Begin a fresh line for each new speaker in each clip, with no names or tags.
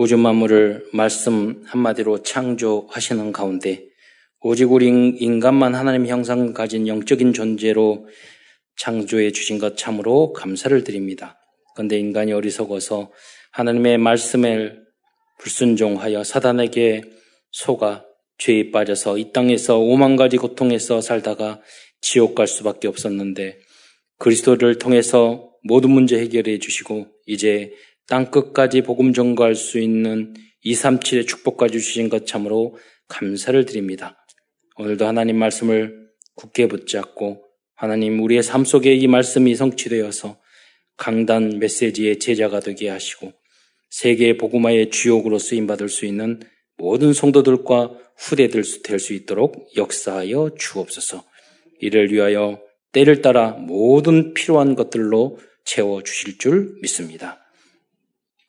우주 만물을 말씀 한마디로 창조하시는 가운데 오직 우리 인간만 하나님 형상 가진 영적인 존재로 창조해 주신 것 참으로 감사를 드립니다. 그런데 인간이 어리석어서 하나님의 말씀을 불순종하여 사단에게 속아 죄에 빠져서 이 땅에서 오만 가지 고통에서 살다가 지옥 갈 수밖에 없었는데 그리스도를 통해서 모든 문제 해결해 주시고 이제 땅 끝까지 복음 전가할 수 있는 237의 축복까지 주신 것 참으로 감사를 드립니다. 오늘도 하나님 말씀을 굳게 붙잡고 하나님 우리의 삶 속에 이 말씀이 성취되어서 강단 메시지의 제자가 되게 하시고 세계 복음화의 주역으로 쓰임 받을 수 있는 모든 성도들과 후대들 될 수 있도록 역사하여 주옵소서. 이를 위하여 때를 따라 모든 필요한 것들로 채워 주실 줄 믿습니다.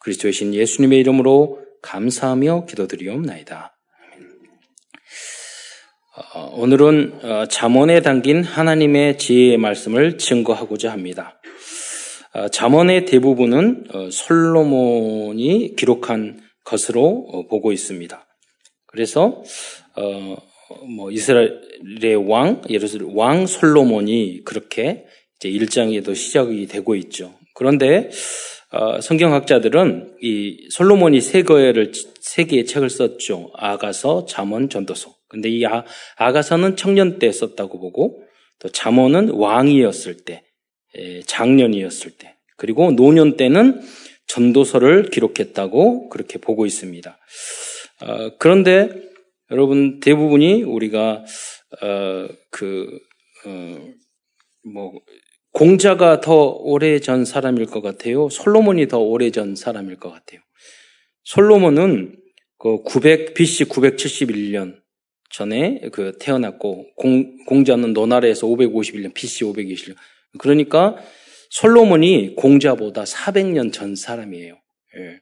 그리스도의 신 예수님의 이름으로 감사하며 기도드리옵나이다. 어, 오늘은 어, 잠언에 담긴 하나님의 지혜의 말씀을 증거하고자 합니다. 어, 잠언의 대부분은 솔로몬이 기록한 것으로 보고 있습니다. 그래서 뭐 이스라엘의 왕, 예를 들어 왕 솔로몬이 그렇게 이제 1장에도 시작이 되고 있죠. 그런데 어, 성경학자들은 이 솔로몬이 세 거를 세 개의 책을 썼죠. 아가서, 잠언, 전도서. 근데 이 아, 아가서는 청년 때 썼다고 보고 또 잠언은 왕이었을 때, 에, 장년이었을 때, 그리고 노년 때는 전도서를 기록했다고 그렇게 보고 있습니다. 어, 그런데 여러분 대부분이 우리가 어, 그뭐 공자가 더 오래전 사람일 것 같아요. 솔로몬이 더 오래전 사람일 것 같아요. 솔로몬은 그 900, BC 971년 전에 그 태어났고, 공, 공자는 노나라에서 551년, BC 521년. 그러니까 솔로몬이 공자보다 400년 전 사람이에요. 예.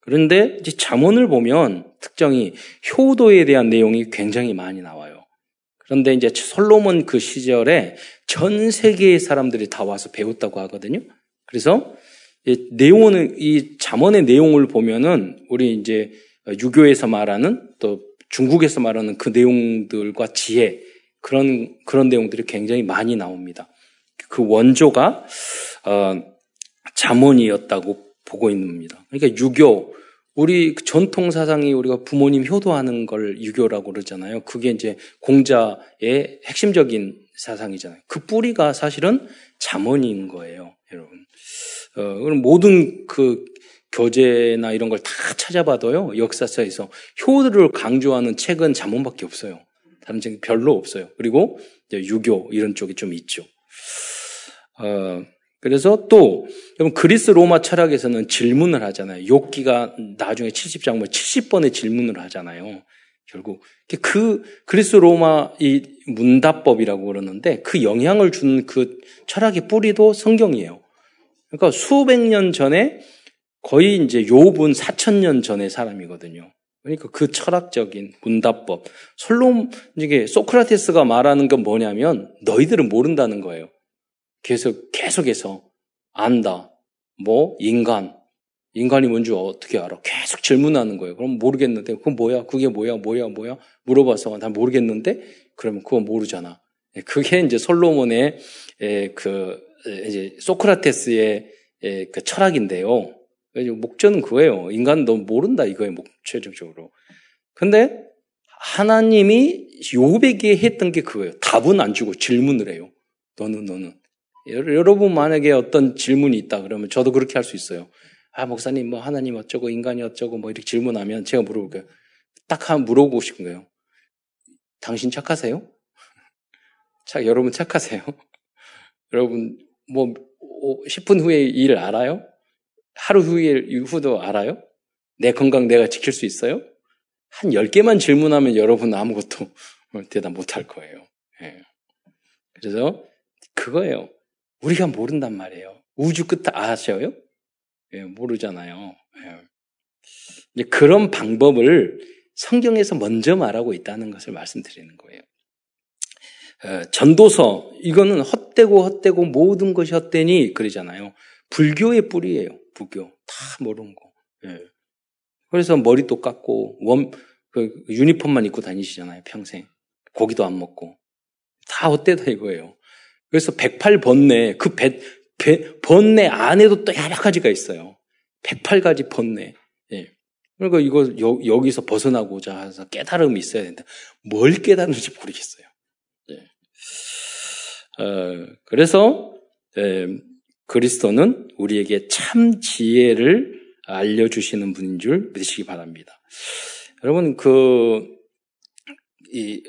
그런데 이제 잠언을 보면 특정이 효도에 대한 내용이 굉장히 많이 나와요. 그런데 이제 솔로몬 그 시절에 전 세계의 사람들이 다 와서 배웠다고 하거든요. 그래서 이 내용은 이 잠언의 내용을 보면은 우리 이제 유교에서 말하는 또 중국에서 말하는 그 내용들과 지혜 그런 그런 내용들이 굉장히 많이 나옵니다. 그 원조가 어, 잠언이었다고 보고 있습니다. 그러니까 유교 우리 그 전통 사상이 우리가 부모님 효도하는 걸 유교라고 그러잖아요. 그게 이제 공자의 핵심적인 사상이잖아요. 그 뿌리가 사실은 잠언인 거예요, 여러분. 어, 모든 그 교재나 이런 걸 다 찾아봐도요, 역사서에서 효도를 강조하는 책은 잠언밖에 없어요. 다른 책 별로 없어요. 그리고 유교 이런 쪽이 좀 있죠. 어, 그래서 또 여러분 그리스 로마 철학에서는 질문을 하잖아요. 욕기가 나중에 70장면 70번의 질문을 하잖아요. 결국 그 그리스 로마 이 문답법이라고 그러는데 그 영향을 준 그 철학의 뿌리도 성경이에요. 그러니까 수백 년 전에 거의 이제 요분 4천 년 전의 사람이거든요. 그러니까 그 철학적인 문답법. 솔로 이게 소크라테스가 말하는 건 뭐냐면 너희들은 모른다는 거예요. 계속, 계속해서 안다. 뭐, 인간. 인간이 뭔지 어떻게 알아? 계속 질문하는 거예요. 그럼 모르겠는데, 그건 뭐야? 그게 뭐야? 뭐야? 뭐야? 물어봐서 난 모르겠는데, 그러면 그건 모르잖아. 예, 그게 이제 솔로몬의 그, 이제 소크라테스의 그 철학인데요. 목적은 그거예요. 너무 모른다 이거예요. 목, 최종적으로. 근데 하나님이 요백에 했던 게 그거예요. 답은 안 주고 질문을 해요. 너는, 너는. 여러분 만약에 어떤 질문이 있다 그러면 저도 그렇게 할 수 있어요. 아, 목사님, 뭐, 하나님 어쩌고, 인간이 어쩌고, 뭐, 이렇게 질문하면 제가 물어볼 거예요. 딱 한 물어보고 싶은 거예요. 당신 착하세요? 자, 여러분 착하세요? 여러분, 뭐, 10분 후에 일 알아요? 하루 후에, 이후도 알아요? 내 건강 내가 지킬 수 있어요? 한 10개만 질문하면 여러분 아무것도 대답 못 할 거예요. 예. 그래서 그거예요. 우리가 모른단 말이에요. 우주 끝 아셔요? 예, 모르잖아요. 예. 그런 방법을 성경에서 먼저 말하고 있다는 것을 말씀드리는 거예요. 어, 전도서 이거는 헛되고 헛되고 모든 것이 헛되니 그러잖아요. 불교의 뿌리예요. 불교 다 모르는 거. 예. 그래서 머리도 깎고 원, 그 유니폼만 입고 다니시잖아요, 평생. 고기도 안 먹고. 다 헛되다 이거예요. 그래서 108번뇌, 그 배, 배, 번뇌 안에도 또 여러 가지가 있어요. 108가지 번뇌. 예. 그러니까 이거 여, 기서 벗어나고자 해서 깨달음이 있어야 된다. 뭘 깨달는지 모르겠어요. 예. 어, 그래서 예, 그리스도는 우리에게 참 지혜를 알려주시는 분인 줄 믿으시기 바랍니다. 여러분 그 이,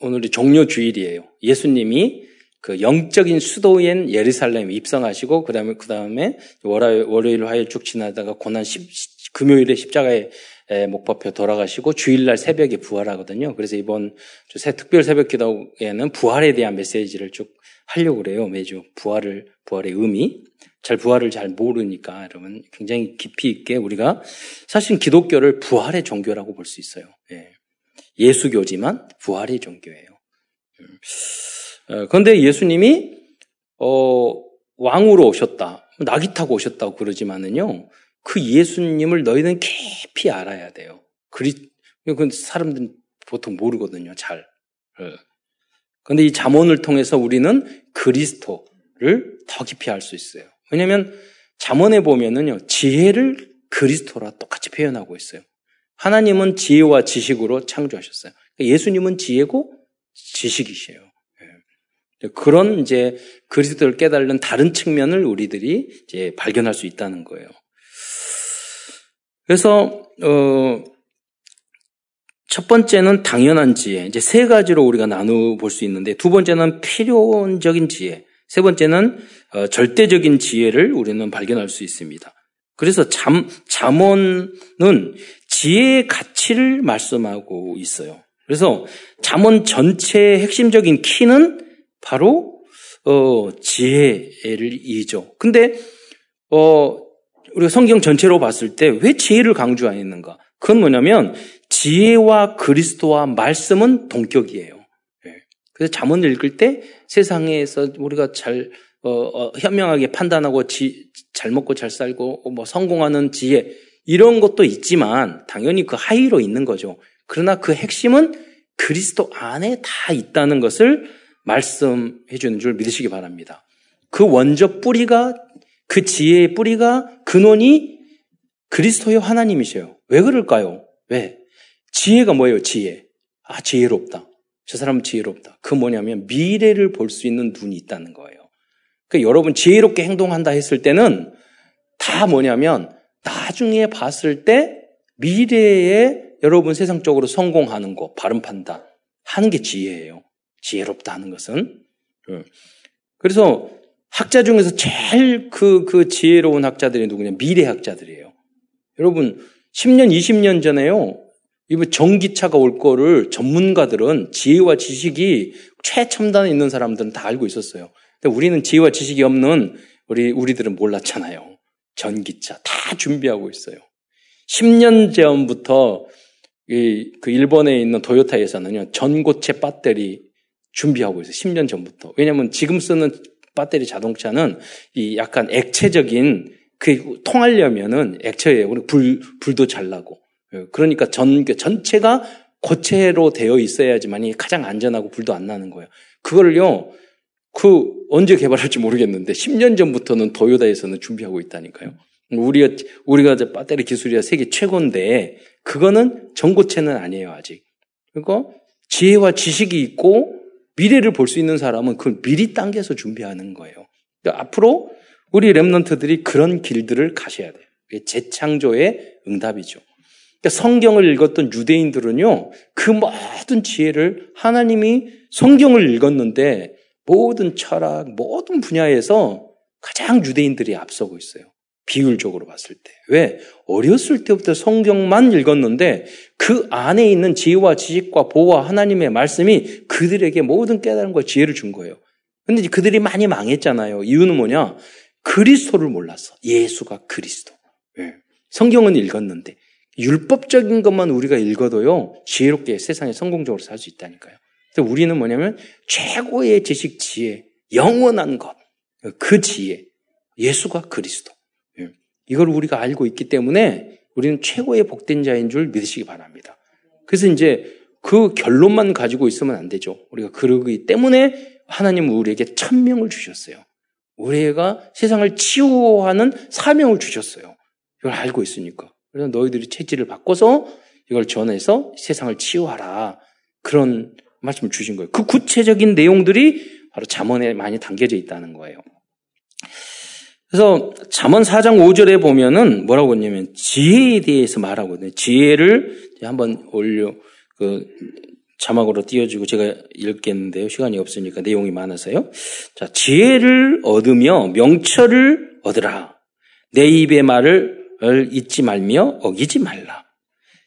오늘이 종료 주일이에요. 예수님이 그 영적인 수도인 예루살렘 입성하시고 그다음에 그다음에 월요일, 월요일 화요일 쭉 지나다가 고난 10, 금요일에 십자가에 못 박혀 돌아가시고 주일날 새벽에 부활하거든요. 그래서 이번 새 특별 새벽 기도에는 부활에 대한 메시지를 쭉 하려고 그래요. 매주 부활을 부활의 의미. 잘 부활을 잘 모르니까 여러분 굉장히 깊이 있게 우리가 사실 기독교를 부활의 종교라고 볼 수 있어요. 예. 예수교지만 부활의 종교예요. 음. 어, 그런데 예수님이 어, 왕으로 오셨다, 나귀 타고 오셨다고 그러지만은요, 그 예수님을 너희는 깊이 알아야 돼요. 그리, 그 사람들은 보통 모르거든요, 잘. 그런데 어. 이 잠언을 통해서 우리는 그리스도를 더 깊이 알 수 있어요. 왜냐하면 잠언에 보면은요 지혜를 그리스도라 똑같이 표현하고 있어요. 하나님은 지혜와 지식으로 창조하셨어요. 그러니까 예수님은 지혜고 지식이세요. 예. 그런 이제 그리스도를 깨달는 다른 측면을 우리들이 이제 발견할 수 있다는 거예요. 그래서 어, 첫 번째는 당연한 지혜. 이제 세 가지로 우리가 나누어 볼 수 있는데 두 번째는 필요적인 지혜. 세 번째는 어, 절대적인 지혜를 우리는 발견할 수 있습니다. 그래서 잠, 잠언은 지혜의 가치를 말씀하고 있어요. 그래서 잠언 전체의 핵심적인 키는 바로 어, 지혜를 이죠. 근데 어, 우리가 성경 전체로 봤을 때 왜 지혜를 강조하는가? 그건 뭐냐면 지혜와 그리스도와 말씀은 동격이에요. 예. 그래서 잠언을 읽을 때 세상에서 우리가 잘 어, 어, 현명하게 판단하고 지, 잘 먹고 잘 살고 뭐 성공하는 지혜 이런 것도 있지만 당연히 그 하위로 있는 거죠. 그러나 그 핵심은 그리스도 안에 다 있다는 것을 말씀해 주는 줄 믿으시기 바랍니다. 그 원적 뿌리가 그 지혜의 뿌리가 근원이 그리스도의 하나님이셔요. 왜 그럴까요? 왜? 지혜가 뭐예요? 지혜. 아, 지혜롭다. 저 사람은 지혜롭다. 그 뭐냐면 미래를 볼 수 있는 눈이 있다는 거예요. 그러니까 여러분 지혜롭게 행동한다 했을 때는 다 뭐냐면 나중에 봤을 때 미래에 여러분 세상적으로 성공하는 거, 바른 판단 하는 게 지혜예요. 지혜롭다 하는 것은. 예. 그래서 학자 중에서 제일 그, 그 지혜로운 학자들이 누구냐? 미래학자들이에요. 여러분, 10년, 20년 전에요. 이번 전기차가 올 거를 전문가들은 지혜와 지식이 최첨단에 있는 사람들은 다 알고 있었어요. 근데 우리는 지혜와 지식이 없는 우리, 우리들은 몰랐잖아요. 전기차 다 준비하고 있어요. 10년 전부터 이, 그 일본에 있는 도요타에서는요, 전고체 배터리 준비하고 있어요. 10년 전부터. 왜냐면 지금 쓰는 배터리 자동차는 이 약간 액체적인 그 통하려면은. 우리 불, 불도 잘 나고. 예, 그러니까 전, 전체가 고체로 되어 있어야지만이 가장 안전하고 불도 안 나는 거예요. 그거를요, 그 언제 개발할지 모르겠는데 10년 전부터는 도요다에서는 준비하고 있다니까요. 우리가 우리가 배터리 기술이 세계 최고인데 그거는 전고체는 아니에요 아직. 그리고 지혜와 지식이 있고 미래를 볼 수 있는 사람은 그걸 미리 당겨서 준비하는 거예요. 그러니까 앞으로 우리 랩런트들이 그런 길들을 가셔야 돼요. 재창조의 응답이죠. 그러니까 성경을 읽었던 유대인들은요, 그 모든 지혜를 하나님이 성경을 읽었는데 모든 철학, 모든 분야에서 가장 유대인들이 앞서고 있어요. 비율적으로 봤을 때. 왜? 어렸을 때부터 성경만 읽었는데 그 안에 있는 지혜와 지식과 보호와 하나님의 말씀이 그들에게 모든 깨달음과 지혜를 준 거예요. 근데 그들이 많이 망했잖아요. 이유는 뭐냐? 그리스도를 몰랐어. 예수가 그리스도. 네. 성경은 읽었는데 율법적인 것만 우리가 읽어도요. 지혜롭게 세상에 성공적으로 살 수 있다니까요. 우리는 뭐냐면 최고의 지식 지혜, 영원한 것, 그 지혜, 예수가 그리스도. 예. 이걸 우리가 알고 있기 때문에 우리는 최고의 복된 자인 줄 믿으시기 바랍니다. 그래서 이제 그 결론만 가지고 있으면 안 되죠. 우리가 그러기 때문에 하나님은 우리에게 천명을 주셨어요. 우리가 세상을 치유하는 사명을 주셨어요. 이걸 알고 있으니까. 그래서 너희들이 체질을 바꿔서 이걸 전해서 세상을 치유하라. 그런 말씀을 주신 거예요. 그 구체적인 내용들이 바로 잠언에 많이 담겨져 있다는 거예요. 그래서 잠언 4장 5절에 보면은 뭐라고 했냐면 지혜에 대해서 말하거든요. 지혜를 한번 올려 그 자막으로 띄워주고 제가 읽겠는데요. 시간이 없으니까 내용이 많아서요. 자, 지혜를 얻으며 명철을 얻으라. 내 입의 말을 잊지 말며 어기지 말라.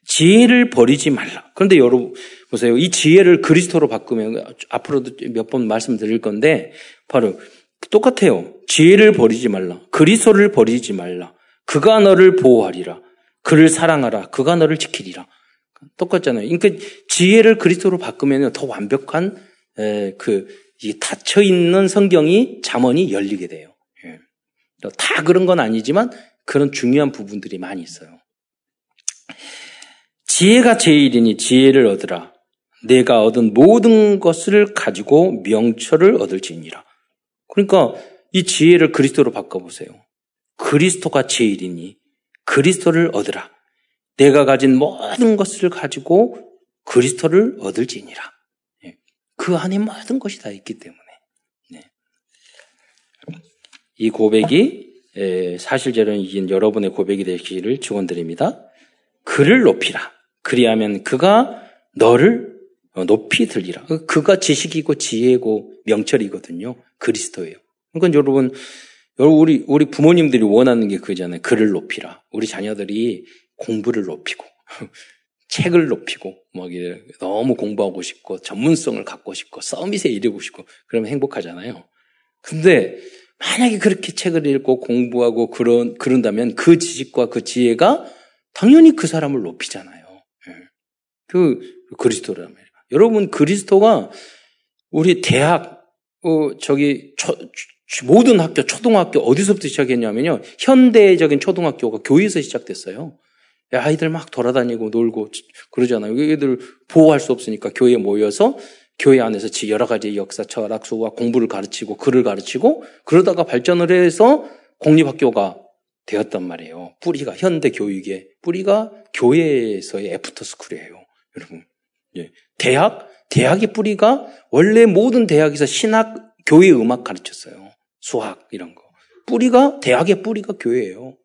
지혜를 버리지 말라. 그런데 여러분 보세요. 이 지혜를 그리스도로 바꾸면 앞으로도 몇 번 말씀드릴 건데 바로 똑같아요. 지혜를 버리지 말라. 그리스도를 버리지 말라. 그가 너를 보호하리라. 그를 사랑하라. 그가 너를 지키리라. 똑같잖아요. 그러니까 지혜를 그리스도로 바꾸면 더 완벽한 에, 그 닫혀 있는 성경이 잠언이 열리게 돼요. 예. 다 그런 건 아니지만 그런 중요한 부분들이 많이 있어요. 지혜가 제일이니 지혜를 얻으라. 내가 얻은 모든 것을 가지고 명철을 얻을지니라. 그러니까 이 지혜를 그리스도로 바꿔보세요. 그리스도가 제일이니 그리스도를 얻으라. 내가 가진 모든 것을 가지고 그리스도를 얻을지니라. 예. 그 안에 모든 것이 다 있기 때문에. 네. 이 고백이 사실대로는 여러분의 고백이 되기를 축원드립니다. 그를 높이라. 그리하면 그가 너를 높이 들리라. 그가 지식이고 지혜고 명철이거든요. 그리스도예요. 그러니까 여러분, 우리 우리 부모님들이 원하는 게 그잖아요. 그를 높이라. 우리 자녀들이 공부를 높이고 책을 높이고 막 이래 너무 공부하고 싶고 전문성을 갖고 싶고 서밋에 이르고 싶고 그러면 행복하잖아요. 근데 만약에 그렇게 책을 읽고 공부하고 그런 그런다면 그 지식과 그 지혜가 당연히 그 사람을 높이잖아요. 예. 그 그리스도라면 여러분 그리스도가 우리 대학 어, 저기 초, 모든 학교 초등학교 어디서부터 시작했냐면요 현대적인 초등학교가 교회에서 시작됐어요. 아이들 막 돌아다니고 놀고 그러잖아요. 애들 보호할 수 없으니까 교회에 모여서 교회 안에서 여러 가지 역사, 철학, 수학, 공부를 가르치고 글을 가르치고 그러다가 발전을 해서 공립학교가 되었단 말이에요. 뿌리가 현대 교육의 뿌리가 교회에서의 after school이에요. 여러분, 예. 대학 대학의 뿌리가 원래 모든 대학에서 신학, 교회 음악 가르쳤어요. 수학 이런 거. 뿌리가 대학의 뿌리가 교회예요.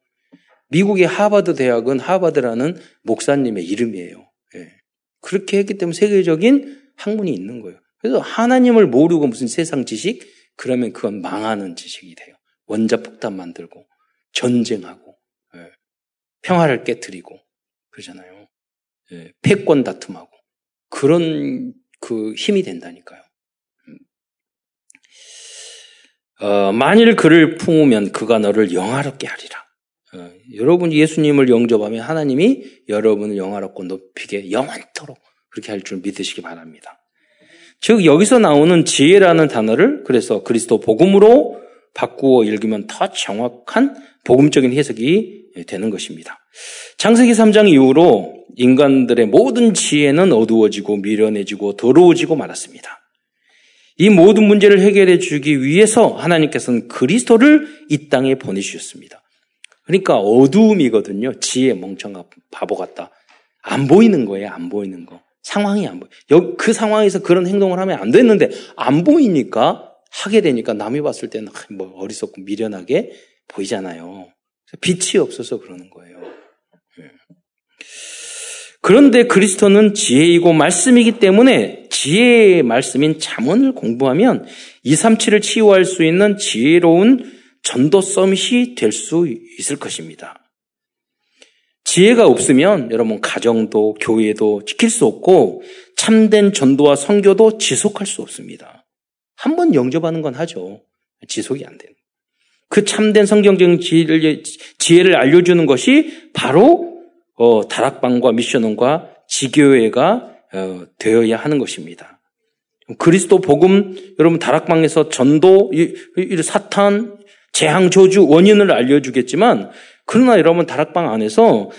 미국의 하버드 대학은 하버드라는 목사님의 이름이에요. 예. 그렇게 했기 때문에 세계적인 학문이 있는 거예요. 그래서 하나님을 모르고 무슨 세상 지식? 그러면 그건 망하는 지식이 돼요. 원자 폭탄 만들고, 전쟁하고, 예. 평화를 깨뜨리고, 그러잖아요. 예. 패권 다툼하고. 그런 그 힘이 된다니까요. 음. 어, 만일 그를 품으면 그가 너를 영화롭게 하리라. 어, 여러분 예수님을 영접하면 하나님이 여러분을 영화롭고 높이게 영원토록 그렇게 할 줄 믿으시기 바랍니다. 즉 여기서 나오는 지혜라는 단어를 그래서 그리스도 복음으로 바꾸어 읽으면 더 정확한 복음적인 해석이 되는 것입니다. 창세기 3장 이후로 인간들의 모든 지혜는 어두워지고 미련해지고 더러워지고 말았습니다. 이 모든 문제를 해결해 주기 위해서 하나님께서는 그리스도를 이 땅에 보내주셨습니다. 그러니까 어두움이거든요. 지혜 멍청한 바보 같다. 안 보이는 거예요. 안 보이는 거. 상황이 안 보여. 그 상황에서 그런 행동을 하면 안 됐는데 안 보이니까 하게 되니까 남이 봤을 때는 뭐 어리석고 미련하게 보이잖아요. 빛이 없어서 그러는 거예요. 예. 그런데 그리스도는 지혜이고 말씀이기 때문에 지혜의 말씀인 잠언을 공부하면 2, 3, 7을 치유할 수 있는 지혜로운 전도 서밋이 될 수 있을 것입니다. 지혜가 없으면 여러분 가정도 교회도 지킬 수 없고 참된 전도와 선교도 지속할 수 없습니다. 한 번 영접하는 건 하죠. 지속이 안 되는. 그 참된 성경적인 지혜를, 지혜를 알려주는 것이 바로 어, 다락방과 미션원과 지교회가 어, 되어야 하는 것입니다. 그리스도 복음 여러분 다락방에서 전도 이, 이 사탄 재앙 저주 원인을 알려주겠지만 그러나 여러분 다락방 안에서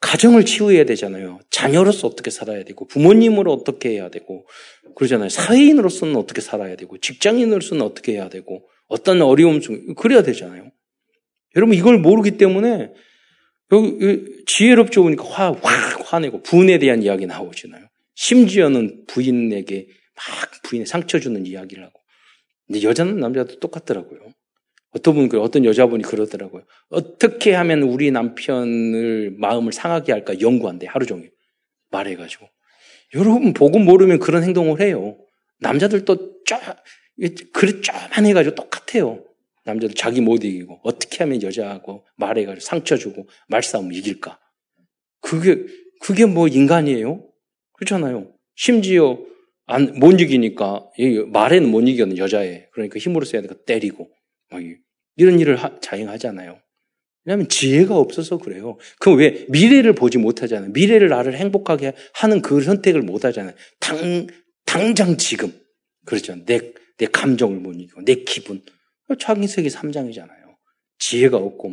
가정을 치유해야 되잖아요. 자녀로서 어떻게 살아야 되고, 부모님으로 어떻게 해야 되고, 그러잖아요. 사회인으로서는 어떻게 살아야 되고, 직장인으로서는 어떻게 해야 되고, 어떤 어려움 중, 그래야 되잖아요. 여러분, 이걸 모르기 때문에, 여기, 지혜롭죠 보니까 화, 확 화내고, 분에 대한 이야기 나오잖아요. 심지어는 부인에게 막 부인에 상처 주는 이야기를 하고. 근데 여자는 남자도 똑같더라고요. 어떤 분, 어떤 여자분이 그러더라고요. 어떻게 하면 우리 남편을 마음을 상하게 할까 연구한대, 하루 종일. 말해가지고. 여러분, 복음 모르면 그런 행동을 해요. 남자들도 쫙, 그래, 쫙만 해가지고 똑같아요. 남자들 자기 못 이기고, 어떻게 하면 여자하고 말해가지고 상처 주고, 말싸움 이길까. 그게, 그게 뭐 인간이에요? 그렇잖아요. 심지어, 안, 못 이기니까, 말에는 못 이기는 여자애. 그러니까 힘으로 써야 되니까 때리고. 이런 일을 하, 자행하잖아요. 왜냐하면 지혜가 없어서 그래요. 그럼 왜 미래를 보지 못하잖아요. 미래를 나를 행복하게 하는 그 선택을 못 하잖아요. 당, 당장 지금. 그렇죠. 내, 내 감정을 못 이기고, 내 기분. 창세기 3장이잖아요. 지혜가 없고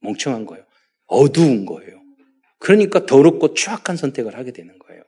멍청한 거예요. 어두운 거예요. 그러니까 더럽고 추악한 선택을 하게 되는 거예요.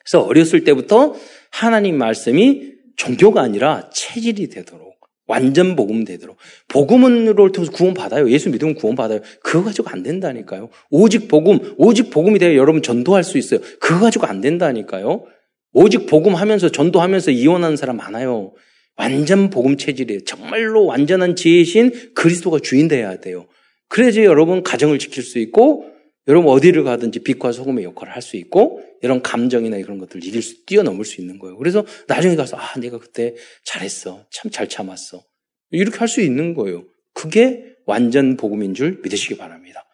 그래서 어렸을 때부터 하나님 말씀이 종교가 아니라 체질이 되도록 완전 복음 되도록. 복음으로 통해서 구원 받아요. 예수 믿으면 구원 받아요. 그거 가지고 안 된다니까요. 오직 복음, 오직 복음이 되어 여러분 전도할 수 있어요. 그거 가지고 안 된다니까요. 오직 복음 하면서 전도하면서 이혼하는 사람 많아요. 완전 복음 체질이에요. 정말로 완전한 지혜신 그리스도가 주인 되어야 돼요. 그래야지 여러분 가정을 지킬 수 있고 여러분 어디를 가든지 빛과 소금의 역할을 할 수 있고 이런 감정이나 이런 것들을 이길 수, 뛰어넘을 수 있는 거예요. 그래서 나중에 가서 아, 내가 그때 잘했어. 참 잘 참았어. 이렇게 할 수 있는 거예요. 그게 완전 복음인 줄 믿으시기 바랍니다.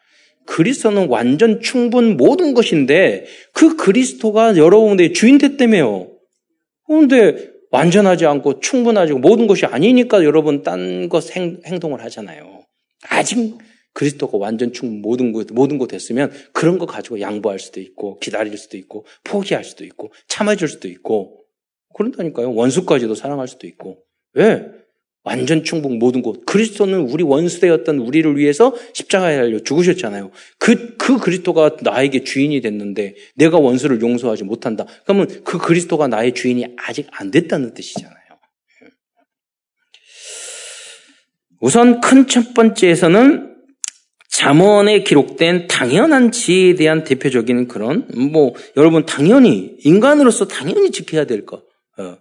그리스도는 완전 충분 모든 것인데 그 그리스도가 여러분의 주인 됐다며요. 그런데 완전하지 않고 충분하지 않고 모든 것이 아니니까 여러분 딴 것 행동을 하잖아요. 아직 그리스도가 완전 충 모든 것 모든 것 됐으면 그런 거 가지고 양보할 수도 있고 기다릴 수도 있고 포기할 수도 있고 참아줄 수도 있고 그런다니까요. 원수까지도 사랑할 수도 있고 왜? 완전 충분 모든 것. 그리스도는 우리 원수되었던 우리를 위해서 십자가에 달려 죽으셨잖아요. 그, 그 그리스도가 나에게 주인이 됐는데 내가 원수를 용서하지 못한다. 그러면 그 그리스도가 나의 주인이 아직 안 됐다는 뜻이잖아요. 우선 큰 첫 번째에서는 잠언에 기록된 당연한 지혜에 대한 대표적인 그런 뭐 여러분 당연히 인간으로서 당연히 지켜야 될 것. 어,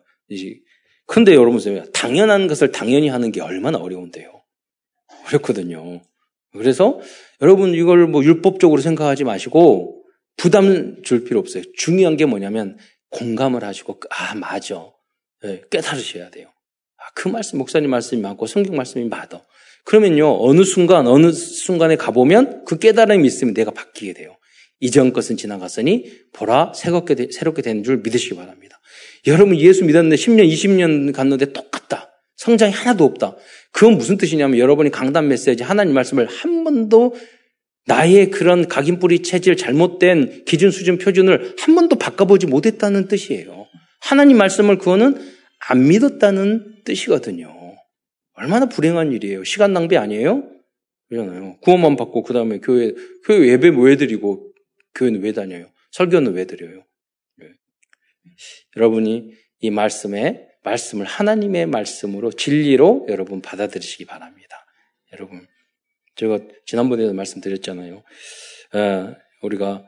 근데 여러분 당연한 것을 당연히 하는 게 얼마나 어려운데요. 어렵거든요. 그래서 여러분 이걸 뭐 율법적으로 생각하지 마시고 부담 줄 필요 없어요. 중요한 게 뭐냐면 공감을 하시고 아 맞아 네, 깨달으셔야 돼요. 아, 그 말씀 목사님 말씀이 맞고 성경 말씀이 맞아. 그러면요, 어느 순간, 어느 순간에 가보면 그 깨달음이 있으면 내가 바뀌게 돼요. 이전 것은 지나갔으니 보라 새롭게, 되, 새롭게 되는 줄 믿으시기 바랍니다. 여러분 예수 믿었는데 10년, 20년 갔는데 똑같다. 성장이 하나도 없다. 그건 무슨 뜻이냐면 여러분이 강단 메시지 하나님 말씀을 한 번도 나의 그런 각인뿌리 체질 잘못된 기준 수준 표준을 한 번도 바꿔보지 못했다는 뜻이에요. 하나님 말씀을 그거는 안 믿었다는 뜻이거든요. 얼마나 불행한 일이에요. 시간 낭비 아니에요? 그러잖아요. 구원만 받고 그 다음에 교회 교회 예배 왜 드리고 교회는 왜 다녀요? 설교는 왜 드려요? 네. 여러분이 이 말씀에 말씀을 하나님의 말씀으로 진리로 여러분 받아들이시기 바랍니다. 여러분 제가 지난번에도 말씀드렸잖아요. 어, 우리가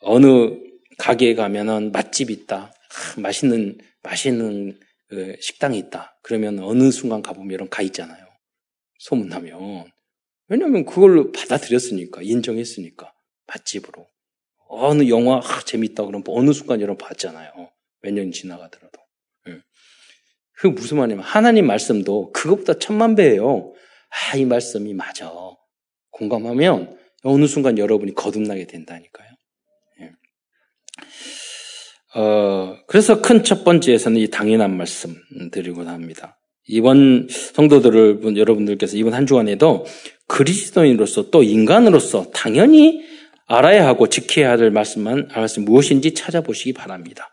어느 가게에 가면은 맛집 있다. 아, 맛있는 맛있는 그 식당이 있다. 그러면 어느 순간 가보면 이런 가 있잖아요. 소문나면. 왜냐면 그걸 받아들였으니까, 인정했으니까. 맛집으로. 어느 영화, 아, 재밌다. 그러면 어느 순간 여러분 봤잖아요. 몇 년 지나가더라도. 예. 그 무슨 말이냐면, 하나님 말씀도 그것보다 천만 배예요. 아, 이 말씀이 맞아. 공감하면 어느 순간 여러분이 거듭나게 된다니까요. 예. 어, 그래서 큰 첫 번째에서는 이 당연한 말씀 드리고 합니다. 이번 성도들을 여러분들께서 이번 한 주간에도 그리스도인으로서 또 인간으로서 당연히 알아야 하고 지켜야 할 말씀만 말씀 무엇인지 찾아보시기 바랍니다.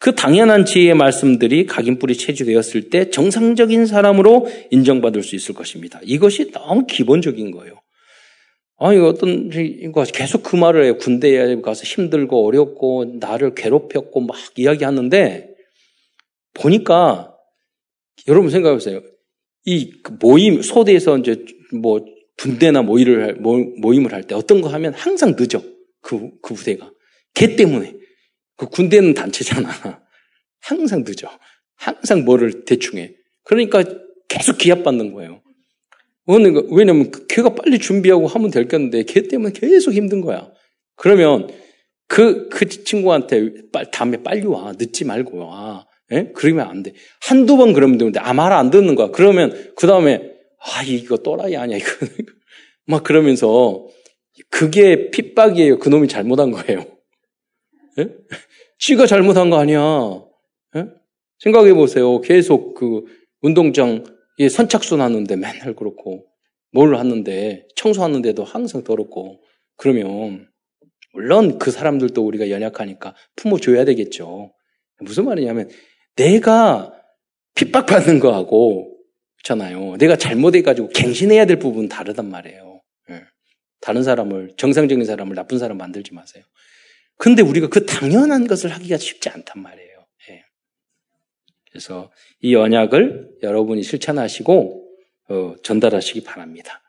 그 당연한 지혜의 말씀들이 각인뿌리 체주되었을 때 정상적인 사람으로 인정받을 수 있을 것입니다. 이것이 너무 기본적인 거예요. 아니, 어떤, 계속 그 말을 해요. 군대에 가서 힘들고 어렵고 나를 괴롭혔고 막 이야기하는데 보니까 여러분 생각해보세요. 이그 모임, 소대에서 이제 뭐 분대나 모임을, 모임을 할 때 어떤 거 하면 항상 늦어. 그, 그 부대가. 걔 때문에. 그 군대는 단체잖아. 항상 늦어. 항상 뭐를 대충 해. 그러니까 계속 기합받는 거예요. 왜냐면 그 걔가 빨리 준비하고 하면 될 건데 걔 때문에 계속 힘든 거야. 그러면 그, 그 친구한테 다음에 빨리 와. 늦지 말고 와. 예? 그러면 안 돼. 한두 번 그러면 되는데, 아, 말 안 듣는 거야. 그러면, 그 다음에, 아, 이거 또라이 아니야, 이거. 막 그러면서, 그게 핍박이에요. 그 놈이 잘못한 거예요. 예? 쥐가 잘못한 거 아니야. 예? 생각해 보세요. 계속 그 운동장 예, 선착순 하는데 맨날 그렇고, 뭘 하는데, 청소하는데도 항상 더럽고, 그러면, 물론 그 사람들도 우리가 연약하니까 품어줘야 되겠죠. 무슨 말이냐면, 내가 핍박받는 거하고, 그렇잖아요. 내가 잘못해가지고 갱신해야 될 부분은 다르단 말이에요. 예. 다른 사람을, 정상적인 사람을 나쁜 사람 만들지 마세요. 근데 우리가 그 당연한 것을 하기가 쉽지 않단 말이에요. 그래서 이 언약을 여러분이 실천하시고 어, 전달하시기 바랍니다.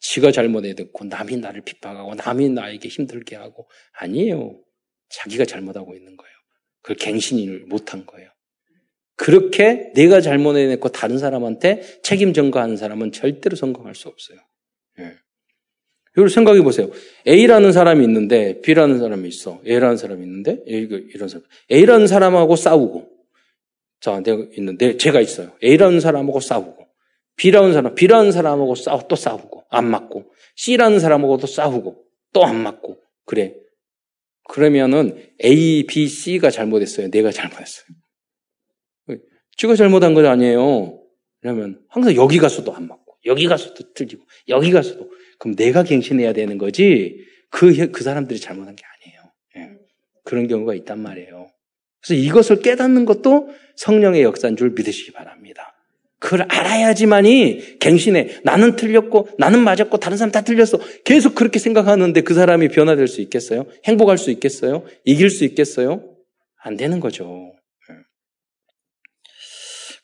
지가 잘못해 듣고 남이 나를 핍박하고 남이 나에게 힘들게 하고 아니에요. 자기가 잘못하고 있는 거예요. 그걸 갱신을 못한 거예요. 그렇게 내가 잘못해냈고 다른 사람한테 책임 전가하는 사람은 절대로 성공할 수 없어요. 예. 이걸 생각해 보세요. A라는 사람이 있는데 B라는 사람이 있어. A라는 사람이 있는데 A, 이런 사람. A라는 사람하고 싸우고 자, 내가 있는데 제가 있어요. A라는 사람하고 싸우고 B라는 사람, B라는 사람하고 싸우 또 싸우고 안 맞고 C라는 사람하고도 싸우고 또 안 맞고 그래. 그러면은 A, B, C가 잘못했어요. 내가 잘못했어요. 지가 잘못한 거 아니에요. 왜냐면 항상 여기 가서도 안 맞고 여기 가서도 틀리고 여기 가서도 그럼 내가 갱신해야 되는 거지 그, 그 사람들이 잘못한 게 아니에요. 예. 그런 경우가 있단 말이에요. 그래서 이것을 깨닫는 것도 성령의 역사인 줄 믿으시기 바랍니다. 그걸 알아야지만이 갱신해. 나는 틀렸고, 나는 맞았고, 다른 사람 다 틀렸어. 계속 그렇게 생각하는데 그 사람이 변화될 수 있겠어요? 행복할 수 있겠어요? 이길 수 있겠어요? 안 되는 거죠. 예.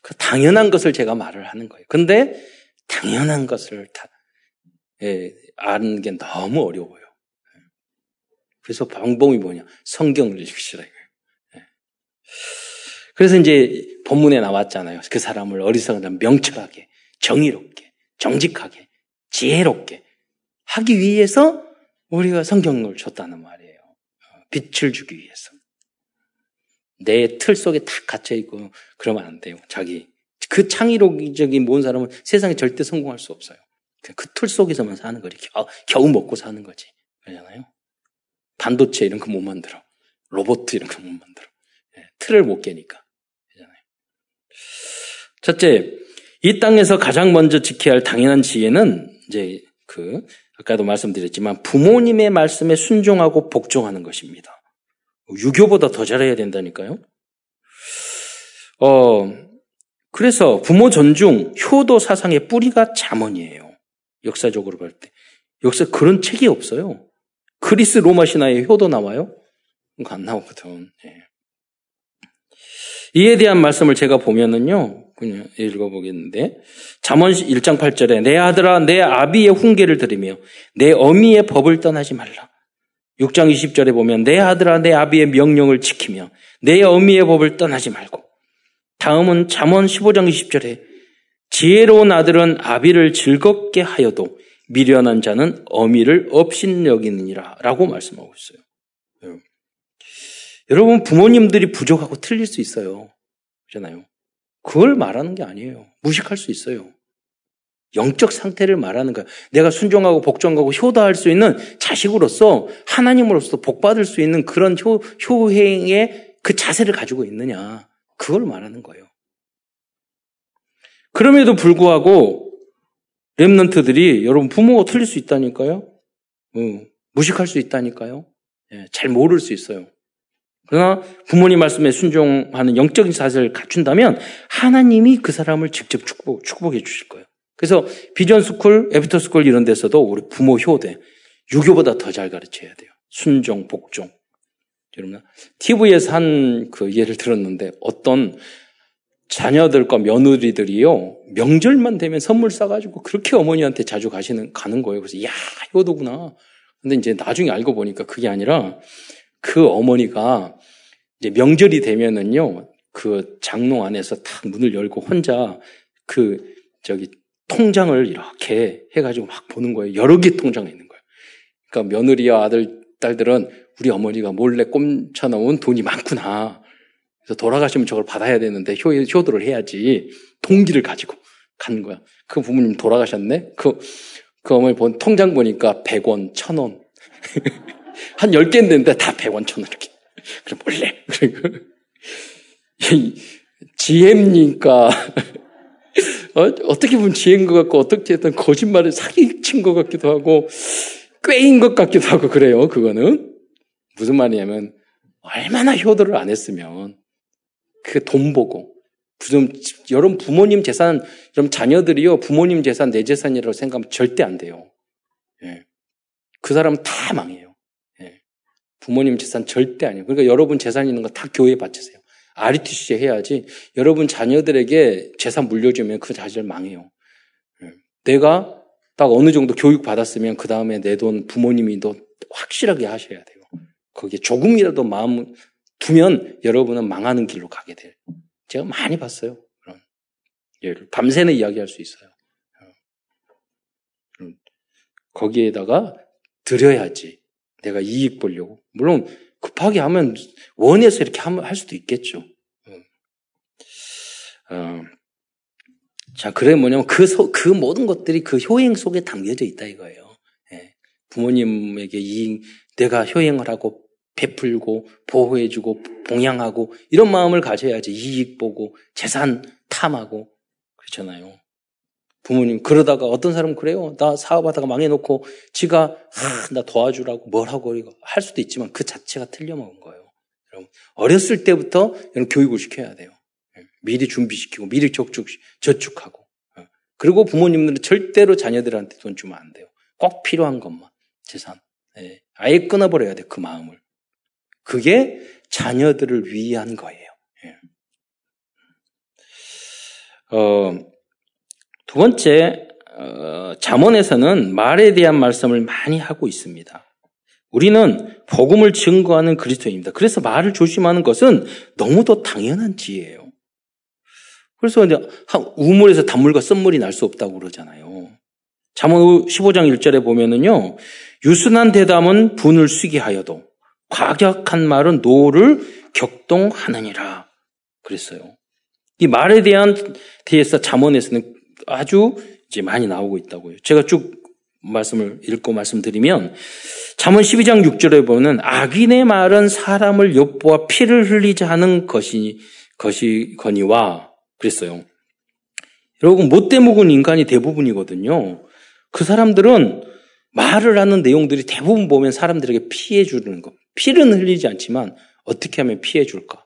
그 당연한 것을 제가 말을 하는 거예요. 근데 당연한 것을 다, 예, 아는 게 너무 어려워요. 예. 그래서 방법이 뭐냐? 성경을 읽으시라 이거예요. 그래서 이제 본문에 나왔잖아요. 그 사람을 어리석은 명철하게, 정의롭게, 정직하게, 지혜롭게 하기 위해서 우리가 성경을 줬다는 말이에요. 빛을 주기 위해서. 내 틀 속에 탁 갇혀있고 그러면 안 돼요. 자기. 그 창의력적인 모든 사람은 세상에 절대 성공할 수 없어요. 그 틀 속에서만 사는 거지. 겨우, 겨우 먹고 사는 거지. 그러잖아요. 반도체 이런 거 못 만들어. 로봇 이런 거 못 만들어. 예, 틀을 못 깨니까. 첫째, 이 땅에서 가장 먼저 지켜야 할 당연한 지혜는 이제 그 아까도 말씀드렸지만 부모님의 말씀에 순종하고 복종하는 것입니다. 유교보다 더 잘해야 된다니까요. 어, 그래서 부모 존중, 효도 사상의 뿌리가 자문이에요. 역사적으로 볼 때. 역사 그런 책이 없어요. 그리스 로마 신화에 효도 나와요? 안 나오거든. 네. 이에 대한 말씀을 제가 보면은요, 그냥 읽어보겠는데 잠언 1장 8절에 내 아들아 내 아비의 훈계를 들으며 내 어미의 법을 떠나지 말라. 6장 20절에 보면 내 아들아 내 아비의 명령을 지키며 내 어미의 법을 떠나지 말고 다음은 잠언 15장 20절에 지혜로운 아들은 아비를 즐겁게 하여도 미련한 자는 어미를 업신여기느니라 라고 말씀하고 있어요. 여러분 부모님들이 부족하고 틀릴 수 있어요. 그렇잖아요. 그걸 말하는 게 아니에요. 무식할 수 있어요. 영적 상태를 말하는 거야. 내가 순종하고 복종하고 효도할 수 있는 자식으로서 하나님으로서 복받을 수 있는 그런 효, 효행의 그 자세를 가지고 있느냐. 그걸 말하는 거예요. 그럼에도 불구하고 랩런트들이 여러분 부모가 틀릴 수 있다니까요. 어, 무식할 수 있다니까요. 예, 잘 모를 수 있어요. 그러나 부모님 말씀에 순종하는 영적인 사실을 갖춘다면 하나님이 그 사람을 직접 축복, 축복해 주실 거예요. 그래서 vision school, after school 이런 데서도 우리 부모 효도, 유교보다 더 잘 가르쳐야 돼요. 순종, 복종. 여러분, TV에서 한 그 예를 들었는데 어떤 자녀들과 며느리들이요, 명절만 되면 선물 싸가지고 그렇게 어머니한테 자주 가시는, 가는 거예요. 그래서, 야, 효도구나. 근데 이제 나중에 알고 보니까 그게 아니라 그 어머니가 이제 명절이 되면은요, 그 장롱 안에서 탁 문을 열고 혼자 그, 저기, 통장을 이렇게 해가지고 막 보는 거예요. 여러 개 통장이 있는 거예요. 그러니까 며느리와 아들, 딸들은 우리 어머니가 몰래 꼼쳐놓은 돈이 많구나. 그래서 돌아가시면 저걸 받아야 되는데 효, 효도를 해야지 동기를 가지고 가는 거야. 그 부모님 돌아가셨네? 그, 그 어머니 본 통장 보니까 100원, 1000원. 한 10개 있는데 다 100원, 1000원 이렇게. 그럼 몰래. 지혜입니까? 어, 어떻게 보면 지혜인 것 같고, 어떻게 했던 거짓말을 사기친 것 같기도 하고, 꾀인 것 같기도 하고, 그래요, 그거는. 무슨 말이냐면, 얼마나 효도를 안 했으면, 그 돈 보고, 좀, 여러분 부모님 재산, 여러분 자녀들이요, 부모님 재산, 내 재산이라고 생각하면 절대 안 돼요. 예. 그 사람은 다 망해요. 예. 부모님 재산 절대 아니에요. 그러니까 여러분 재산 있는 거 다 교회에 바치세요. RTC 해야지 여러분 자녀들에게 재산 물려주면 그 자질 망해요. 예. 내가 딱 어느 정도 교육 받았으면 그 다음에 내 돈 부모님이 더 확실하게 하셔야 돼요. 거기에 조금이라도 마음 두면 여러분은 망하는 길로 가게 돼요. 제가 많이 봤어요. 그런 예를 밤새는 이야기할 수 있어요. 어. 거기에다가 드려야지. 내가 이익 보려고. 물론 급하게 하면 원해서 이렇게 할 수도 있겠죠. 어. 어. 자, 그래 뭐냐면 그, 소, 그 모든 것들이 그 효행 속에 담겨져 있다 이거예요. 예. 부모님에게 이익, 내가 효행을 하고 베풀고 보호해주고 봉양하고 이런 마음을 가져야지 이익 보고 재산 탐하고 그렇잖아요. 부모님 그러다가 어떤 사람은 그래요. 나 사업하다가 망해놓고 지가 아, 나 도와주라고 이거 할 수도 있지만 그 자체가 틀려먹은 거예요. 여러분 어렸을 때부터 이런 교육을 시켜야 돼요. 예, 미리 준비시키고 미리 적축 저축하고 예. 그리고 부모님들은 절대로 자녀들한테 돈 주면 안 돼요. 꼭 필요한 것만 재산. 예. 아예 끊어버려야 돼 그 마음을. 그게 자녀들을 위한 거예요. 예. 어, 두 번째, 어, 잠언에서는 말에 대한 말씀을 많이 하고 있습니다. 우리는 복음을 증거하는 그리스도입니다. 그래서 말을 조심하는 것은 너무도 당연한 지혜예요. 그래서 이제 우물에서 단물과 쓴물이 날 수 없다고 그러잖아요. 잠언 15장 1절에 보면은요, 유순한 대답은 분을 쉬게 하여도 과격한 말은 노를 격동하느니라. 그랬어요. 이 말에 대한 대해서 잠언에서는 아주 이제 많이 나오고 있다고요. 제가 쭉 말씀을 읽고 말씀드리면 잠언 12장 6절에 보면 악인의 말은 사람을 욕보아 피를 흘리자 하는 것이 것이거니와 그랬어요. 여러분 못돼 먹은 인간이 대부분이거든요. 그 사람들은 말을 하는 내용들이 대부분 보면 사람들에게 피해 주는 것. 피는 흘리지 않지만 어떻게 하면 피해 줄까?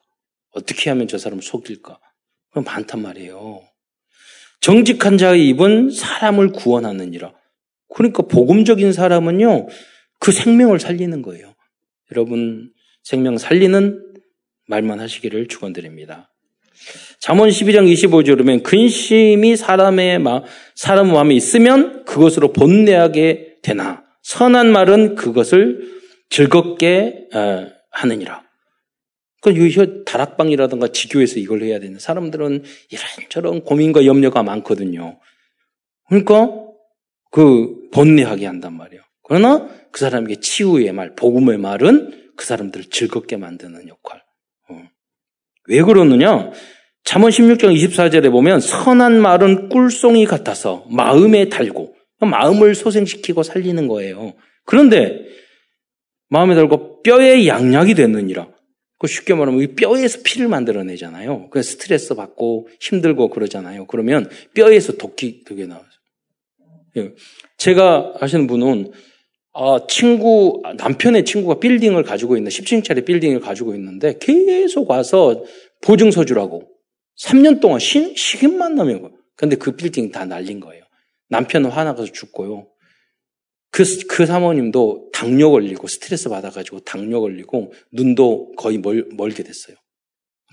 어떻게 하면 저 사람을 속일까? 그건 많단 말이에요. 정직한 자의 입은 사람을 구원하느니라. 그러니까 복음적인 사람은요, 그 생명을 살리는 거예요. 여러분, 생명 살리는 말만 하시기를 축원드립니다. 잠언 12장 25절에 보면 근심이 사람의 마, 사람 마음에 있으면 그것으로 본내하게 되나 선한 말은 그것을 즐겁게 어, 하느니라. 그 다락방이라든가 지교에서 이걸 해야 되는 사람들은 이런저런 고민과 염려가 많거든요. 그러니까 그 번뇌하게 한단 말이에요. 그러나 그 사람에게 치유의 말, 복음의 말은 그 사람들을 즐겁게 만드는 역할. 어. 왜 그러느냐? 잠언 16장 24절에 보면 선한 말은 꿀송이 같아서 마음에 달고 마음을 소생시키고 살리는 거예요. 그런데 마음에 달고 뼈에 양약이 됐느니라. 그 쉽게 말하면 이 뼈에서 피를 만들어내잖아요. 그 스트레스 받고 힘들고 그러잖아요. 그러면 뼈에서 독이 되게 나와요. 예. 제가 아시는 분은 아, 친구, 남편의 친구가 빌딩을 가지고 있는, 10층짜리 빌딩을 가지고 있는데 계속 와서 보증서 주라고. 3년 동안 시, 시간만 나면. 근데 그 빌딩 다 날린 거예요. 남편은 화나서 죽고요. 그, 그 사모님도 당뇨 걸리고 스트레스 받아가지고 당뇨 걸리고 눈도 거의 멀, 멀게 됐어요.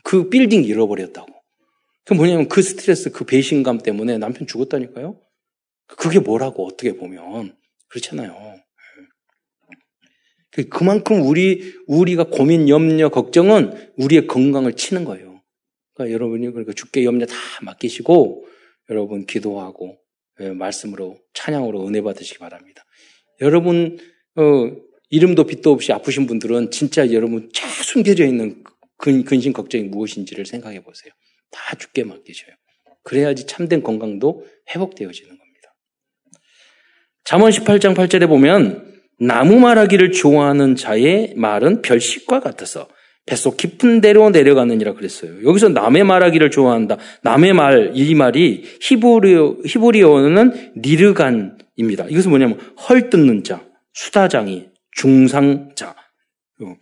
그 빌딩 잃어버렸다고. 그 뭐냐면 그 스트레스, 그 배신감 때문에 남편 죽었다니까요? 그게 뭐라고 어떻게 보면. 그렇잖아요. 그 그만큼 우리, 우리가 고민, 염려, 걱정은 우리의 건강을 치는 거예요. 그러니까 여러분이 그러니까 주께 염려 다 맡기시고 여러분 기도하고 예, 말씀으로 찬양으로 은혜 받으시기 바랍니다. 여러분 어, 이름도 빛도 없이 아프신 분들은 진짜 여러분 쫙 숨겨져 있는 근, 근심 걱정이 무엇인지를 생각해 보세요. 다 죽게 맡기셔요. 그래야지 참된 건강도 회복되어지는 겁니다. 잠언 18장 8절에 보면 나무 말하기를 좋아하는 자의 말은 별식과 같아서 뱃속 깊은 데로 내려가느니라 그랬어요. 여기서 남의 말하기를 좋아한다. 남의 말, 이 말이 히브리어, 히브리어는 니르간 입니다. 이것은 뭐냐면 헐뜯는 자, 수다장이, 중상자. 어.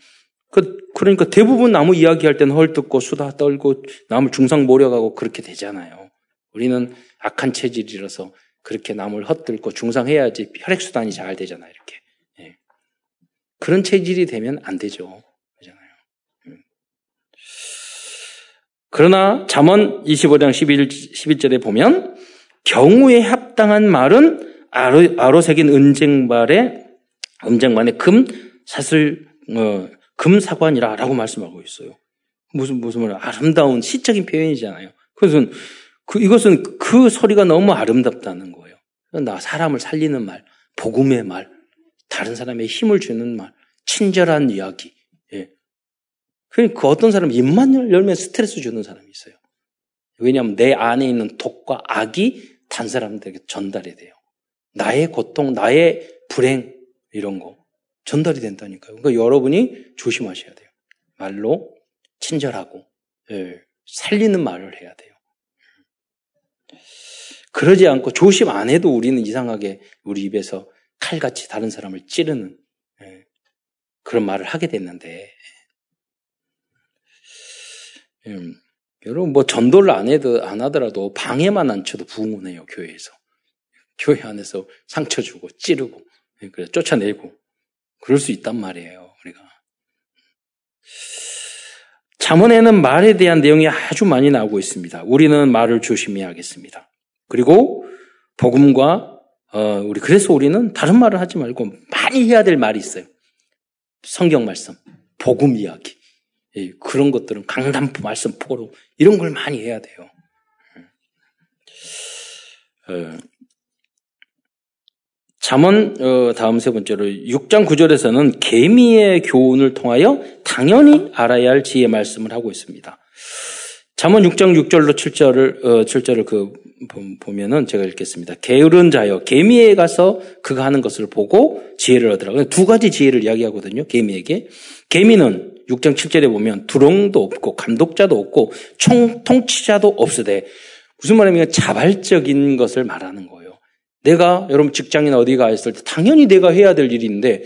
그, 그러니까 대부분 나무 이야기할 때는 헐뜯고 수다 떨고 남을 중상 모려가고 그렇게 되잖아요. 우리는 악한 체질이라서 그렇게 남을 헛들고 중상해야지 혈액순환이 잘 되잖아요. 이렇게. 예. 그런 체질이 되면 안 되죠. 그러나 잠언 25장 11, 11절에 보면 경우에 합당한 말은 아로, 아로 새긴 은쟁발에 음쟁반에 금 사슬 어, 금 사관이라라고 말씀하고 있어요. 무슨 무슨 말 아름다운 시적인 표현이잖아요. 그것은 그 이것은 그 소리가 너무 아름답다는 거예요. 나 사람을 살리는 말, 복음의 말, 다른 사람의 힘을 주는 말, 친절한 이야기, 그러니까 그 어떤 사람은 입만 열면 스트레스 주는 사람이 있어요. 왜냐하면 내 안에 있는 독과 악이 단 사람들에게 전달이 돼요. 나의 고통, 나의 불행, 이런 거 전달이 된다니까요. 그러니까 여러분이 조심하셔야 돼요. 말로 친절하고, 예, 살리는 말을 해야 돼요. 그러지 않고 조심 안 해도 우리는 이상하게 우리 입에서 칼같이 다른 사람을 찌르는 예, 그런 말을 하게 됐는데 음, 여러분 뭐 전도를 안 해도 안 하더라도 방해만 안 쳐도 부흥해요 교회에서 교회 안에서 상처 주고 찌르고 예, 그래 쫓아내고 그럴 수 있단 말이에요 우리가 잠언에는 말에 대한 내용이 아주 많이 나오고 있습니다. 우리는 말을 조심해야겠습니다. 그리고 복음과 어, 우리 그래서 우리는 다른 말을 하지 말고 많이 해야 될 말이 있어요. 성경 말씀, 복음 이야기. 그런 것들은 강단포, 말씀 포로 이런 걸 많이 해야 돼요. 어, 잠언 어, 다음 세 번째로 6장 9절에서는 개미의 교훈을 통하여 당연히 알아야 할 지혜 말씀을 하고 있습니다. 잠언 6장 6절로 7절을 어, 7절을 그 보면은 제가 읽겠습니다. 게으른 자여 개미에 가서 그가 하는 것을 보고 지혜를 얻으라. 두 가지 지혜를 이야기하거든요. 개미에게 개미는 6장 7절에 보면 두롱도 없고 감독자도 없고 총, 통치자도 없으되 무슨 말이냐면 자발적인 것을 말하는 거예요. 내가 여러분 직장인 어디 가 있을 때 당연히 내가 해야 될 일인데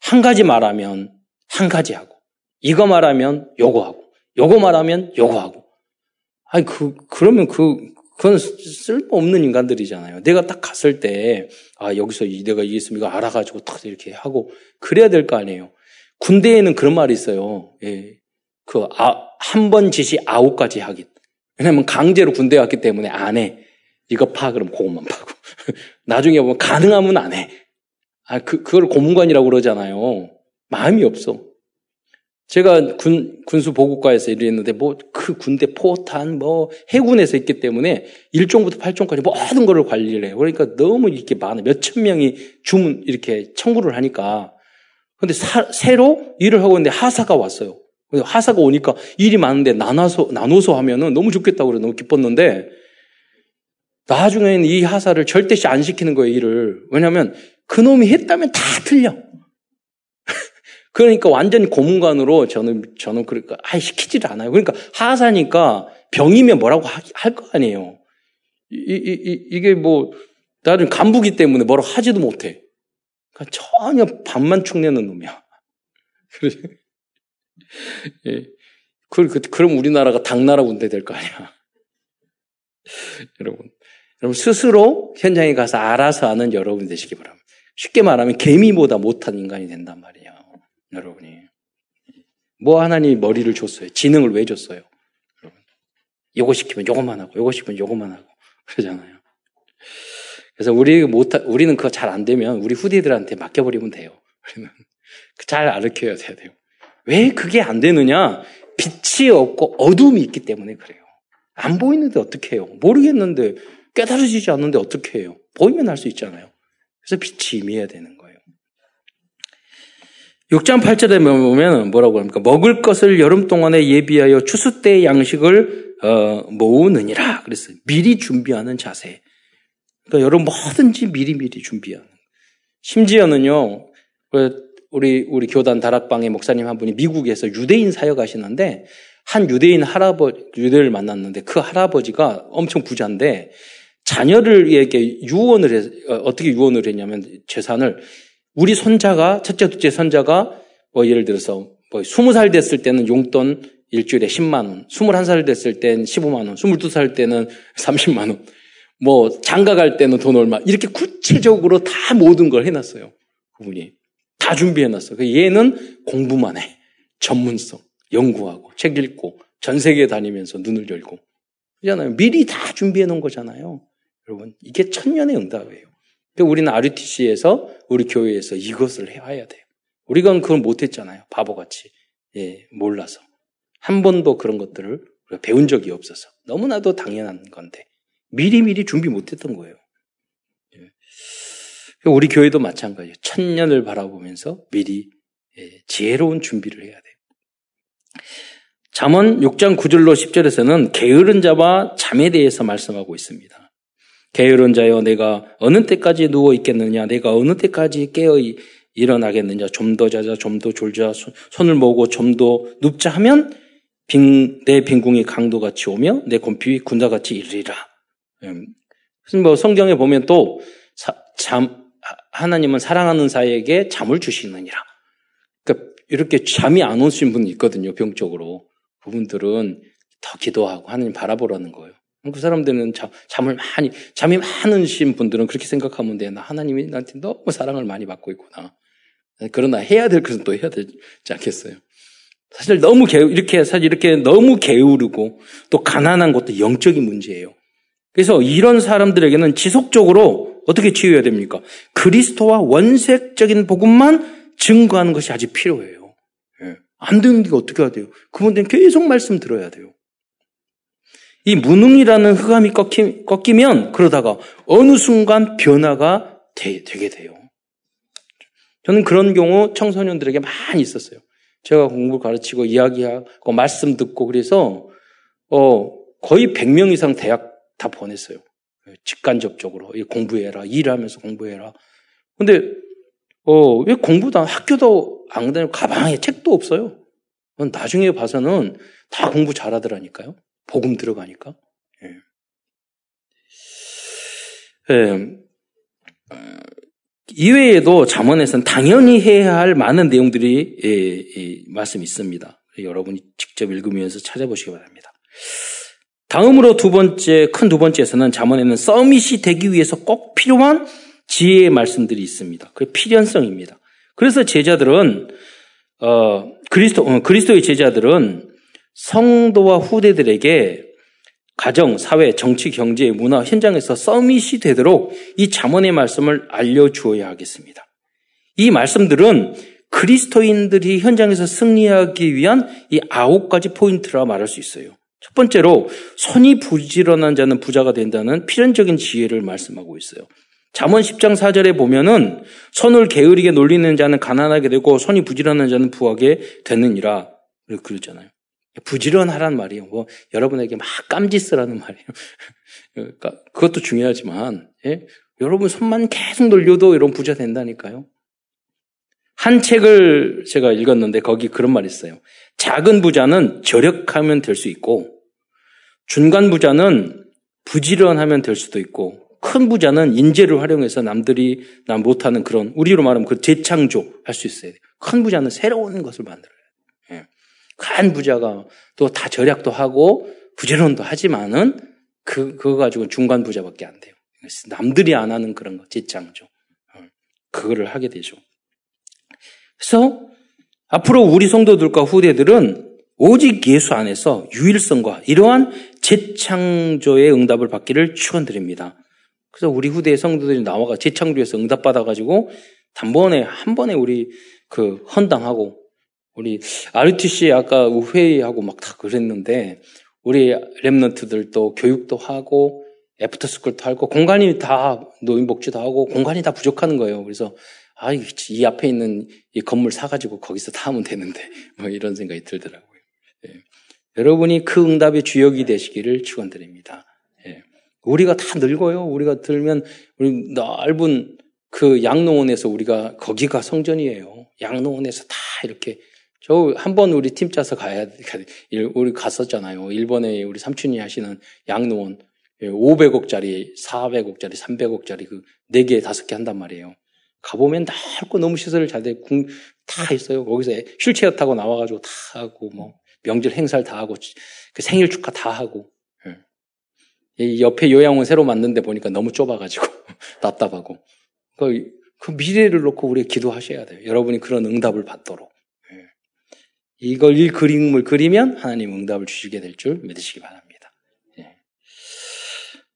한 가지 말하면 한 가지 하고 이거 말하면 요거 하고 요거 말하면 요거 하고 아니 그 그러면 그 그건 쓸모없는 인간들이잖아요. 내가 딱 갔을 때, 아, 여기서 내가 이겼으면 이거 알아가지고 딱 이렇게 하고, 그래야 될 거 아니에요. 군대에는 그런 말이 있어요. 예. 그, 아, 한 번 지시 아홉 가지 하기. 왜냐면 강제로 군대 에 왔기 때문에 안 해. 이거 파, 그럼 그것만 파고. 나중에 보면 가능하면 안 해. 아, 그, 그걸 고문관이라고 그러잖아요. 마음이 없어. 제가 군, 군수 보국과에서 일을 했는데, 뭐, 그 군대 포탄, 뭐, 해군에서 있기 때문에 1종부터 8종까지 모든 거를 관리를 해요. 그러니까 너무 이렇게 많아. 몇천 명이 주문, 이렇게 청구를 하니까 근데 사, 새로 일을 하고 있는데 하사가 왔어요. 하사가 오니까 일이 많은데 나눠서, 나눠서 하면은 너무 좋겠다고 그래. 너무 기뻤는데, 나중에는 이 하사를 절대시 안 시키는 거예요, 일을. 왜냐면 그 놈이 했다면 다 틀려. 그러니까 완전히 고문관으로 저는, 저는 그러니까, 아, 시키지를 않아요. 그러니까 하사니까 병이면 뭐라고 할 거 아니에요. 이, 이, 이, 이 게 뭐, 나는 간부기 때문에 뭐라고 하지도 못해. 그러니까 전혀 밥만 축내는 놈이야. 예. 그, 그, 그럼 우리나라가 당나라 군대 될 거 아니야. 여러분. 여러분, 스스로 현장에 가서 알아서 하는 여러분 되시기 바랍니다. 쉽게 말하면 개미보다 못한 인간이 된단 말이에요. 여러분이. 뭐 하나님이 머리를 줬어요? 지능을 왜 줬어요? 여러분. 요거 시키면 요것만 하고, 요거 시키면 요것만 하고. 그러잖아요. 그래서 우리 못, 우리는 그거 잘 안 되면 우리 후대들한테 맡겨버리면 돼요. 우리는. 잘 알려야 돼요. 왜 그게 안 되느냐? 빛이 없고 어둠이 있기 때문에 그래요. 안 보이는데 어떻게 해요? 모르겠는데 깨달아지지 않는데 어떻게 해요? 보이면 할수 있잖아요. 그래서 빛이 임해야 되는 거예요. 6장 8절에 보면 뭐라고 합니까? 먹을 것을 여름 동안에 예비하여 추수 때 양식을 어, 모으느니라. 그랬어요. 미리 준비하는 자세. 그러니까 여러분 뭐든지 미리 미리 준비하는. 심지어는요, 그 우리, 우리 교단 다락방의 목사님 한 분이 미국에서 유대인 사역하시는데, 한 유대인 할아버지, 유대를 만났는데 그 할아버지가 엄청 부자인데, 자녀를에게 유언을 해, 어, 어떻게 유언을 했냐면 재산을 우리 손자가, 첫째, 둘째 손자가 뭐 예를 들어서 뭐 20살 됐을 때는 용돈 일주일에 10만 원, 21살 됐을 땐 15만 원, 22살 때는 30만 원, 뭐 장가 갈 때는 돈 얼마, 이렇게 구체적으로 다 모든 걸 해 놨어요. 그분이. 다 준비해 놨어. 그 얘는 공부만 해. 전문성, 연구하고, 책 읽고, 전 세계 다니면서 눈을 열고. 그잖아요. 미리 다 준비해 놓은 거잖아요. 여러분, 이게 천년의 응답이에요. 우리는 RUTC에서, 우리 교회에서 이것을 해와야 돼요. 우리가 그걸 못했잖아요. 바보같이. 예, 몰라서. 한 번도 그런 것들을 배운 적이 없어서. 너무나도 당연한 건데. 미리미리 준비 못했던 거예요. 예. 우리 교회도 마찬가지예요. 천년을 바라보면서 미리 예, 지혜로운 준비를 해야 돼요. 잠언 6장 9절로 10절에서는 게으른 자와 잠에 대해서 말씀하고 있습니다. 게으른 자여 내가 어느 때까지 누워 있겠느냐 내가 어느 때까지 깨어 일어나겠느냐 좀 더 자자 좀 더 졸자 손을 모으고 좀 더 눕자 하면 빙, 내 빈궁이 강도같이 오며 내 곰피 군다같이 이르리라. 음. 뭐 성경에 보면 또 사, 잠, 하나님은 사랑하는 사이에게 잠을 주시느니라. 그러니까 이렇게 잠이 안 오신 분이 있거든요, 병적으로. 그분들은 더 기도하고 하나님 바라보라는 거예요. 그 사람들은 잠, 잠을 많이, 잠이 많으신 분들은 그렇게 생각하면 돼. 나 하나님이 나한테 너무 사랑을 많이 받고 있구나. 그러나 해야 될 것은 또 해야 되지 않겠어요? 사실 너무 게 이렇게, 사실 이렇게 너무 게으르고 또 가난한 것도 영적인 문제예요. 그래서 이런 사람들에게는 지속적으로 어떻게 치유해야 됩니까? 그리스도와 원색적인 복음만 증거하는 것이 아직 필요해요. 예. 안 되는 게 어떻게 해야 돼요? 그분들은 계속 말씀 들어야 돼요. 이 무능이라는 흑암이 꺾이, 꺾이 면 그러다가 어느 순간 변화가 되, 게 돼요. 저는 그런 경우 청소년들에게 많이 있었어요. 제가 공부 가르치고 이야기하고 말씀 듣고 그래서 어, 거의 100명 이상 대학 다 보냈어요. 직간접적으로 공부해라 일하면서 공부해라. 근데 어, 왜 공부도 학교도 안 다니고 가방에 책도 없어요. 나중에 봐서는 다 공부 잘하더라니까요. 복음 들어가니까. 예. 예. 이외에도 잠언에서는 당연히 해야 할 많은 내용들이 예, 예, 말씀이 있습니다. 여러분이 직접 읽으면서 찾아보시기 바랍니다. 다음으로 두 번째 큰 두 번째에서는 잠언에는 서밋이 되기 위해서 꼭 필요한 지혜의 말씀들이 있습니다. 그 필연성입니다. 그래서 제자들은 어, 그리스도 어, 그리스도의 제자들은 성도와 후대들에게 가정, 사회, 정치, 경제, 문화 현장에서 서밋이 되도록 이 잠언의 말씀을 알려주어야 하겠습니다. 이 말씀들은 그리스도인들이 현장에서 승리하기 위한 이 아홉 가지 포인트라 말할 수 있어요. 첫 번째로 손이 부지런한 자는 부자가 된다는 필연적인 지혜를 말씀하고 있어요. 잠언 10장 4절에 보면은 손을 게으르게 놀리는 자는 가난하게 되고 손이 부지런한 자는 부하게 되느니라. 그러잖아요. 부지런하란 말이에요. 뭐 여러분에게 막 깜짓 쓰라는 말이에요. 그러니까 그것도 중요하지만 예? 여러분 손만 계속 놀려도 이런 부자 된다니까요. 한 책을 제가 읽었는데 거기 그런 말이 있어요. 작은 부자는 절약하면 될 수 있고 중간 부자는 부지런하면 될 수도 있고 큰 부자는 인재를 활용해서 남들이 남 못하는 그런 우리로 말하면 그 재창조 할 수 있어야 돼요. 큰 부자는 새로운 것을 만들어요. 예. 큰 부자가 또 다 절약도 하고 부지런도 하지만은 그 그거 가지고 중간 부자밖에 안 돼요. 남들이 안 하는 그런 거 재창조. 어. 그거를 하게 되죠. 그래서 앞으로 우리 성도들과 후대들은 오직 예수 안에서 유일성과 이러한 재창조의 응답을 받기를 축원드립니다. 그래서 우리 후대 성도들이 나와가 재창조에서 응답 받아가지고 단번에 한 번에 우리 그 헌당하고 우리 RTC 아까 회의하고 막 다 그랬는데 우리 랩런트들도 교육도 하고 애프터스쿨도 하고 공간이 다 노인 복지도 하고 공간이 다 부족하는 거예요. 그래서 아, 이 앞에 있는 이 건물 사가지고 거기서 다 하면 되는데 뭐 이런 생각이 들더라고요. 예. 여러분이 그 응답의 주역이 되시기를 축원드립니다. 예. 우리가 다 늙어요. 우리가 들면 우리 넓은 그 양농원에서 우리가 거기가 성전이에요. 양농원에서 다 이렇게 저 한 번 우리 팀 짜서 가야 우리 갔었잖아요. 일본에 우리 삼촌이 하시는 양농원 500억짜리, 400억짜리, 300억짜리 그 4개, 5개 한단 말이에요. 가보면 넓고 너무 시설을 잘 돼, 다 있어요. 거기서 휠체어 타고 나와가지고 다 하고, 뭐, 명절 행사를 다 하고, 그 생일 축하 다 하고, 예. 옆에 요양원 새로 만든데 보니까 너무 좁아가지고, 답답하고. 그, 그 미래를 놓고 우리 기도하셔야 돼요. 여러분이 그런 응답을 받도록. 예. 이걸 이 그림을 그리면 하나님 응답을 주시게 될 줄 믿으시기 바랍니다.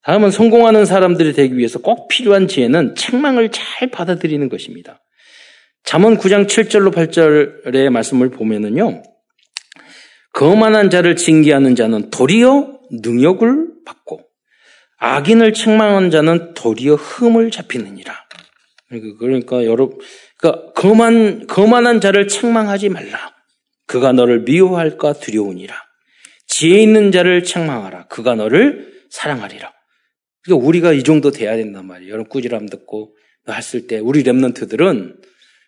다음은 성공하는 사람들이 되기 위해서 꼭 필요한 지혜는 책망을 잘 받아들이는 것입니다. 잠언 9장 7절로 8절의 말씀을 보면은요. 거만한 자를 징계하는 자는 도리어 능욕을 받고 악인을 책망하는 자는 도리어 흠을 잡히느니라. 그러니까 여러분, 그러니까 거만 거만한 자를 책망하지 말라. 그가 너를 미워할까 두려우니라. 지혜 있는 자를 책망하라. 그가 너를 사랑하리라. 그러니까 우리가 이 정도 돼야 된단 말이에요. 여러분 꾸지람 듣고 했을 때 우리 랩런트들은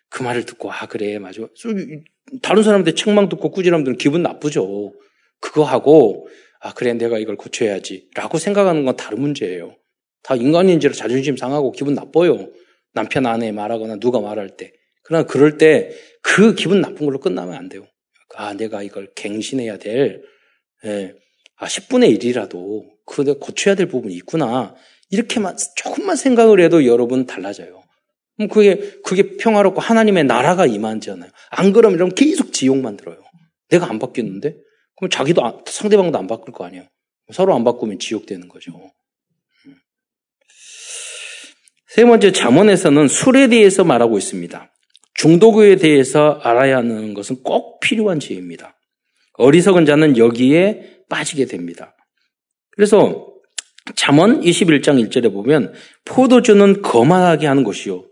그 말을 듣고 아 그래 맞아. 다른 사람한테 책망 듣고 꾸지람 들은 기분 나쁘죠. 그거 하고 아 그래 내가 이걸 고쳐야지라고 생각하는 건 다른 문제예요. 다 인간인지라 자존심 상하고 기분 나빠요. 남편 아내 말하거나 누가 말할 때. 그러나 그럴 때 그 기분 나쁜 걸로 끝나면 안 돼요. 아 내가 이걸 갱신해야 될 예, 아 10분의 1이라도 그내 고쳐야 될 부분이 있구나. 이렇게만 조금만 생각을 해도 여러분 달라져요. 그게 그게 평화롭고 하나님의 나라가 임한잖아요. 안 그러면 계속 지옥만 들어요. 내가 안 바뀌었는데 그럼 자기도 안, 상대방도 안 바꿀 거 아니에요. 서로 안 바꾸면 지옥 되는 거죠. 음. 세 번째 잠언에서는 술에 대해서 말하고 있습니다. 중독에 대해서 알아야 하는 것은 꼭 필요한 지혜입니다. 어리석은 자는 여기에 빠지게 됩니다. 그래서 잠언 21장 1절에 보면 포도주는 거만하게 하는 것이요.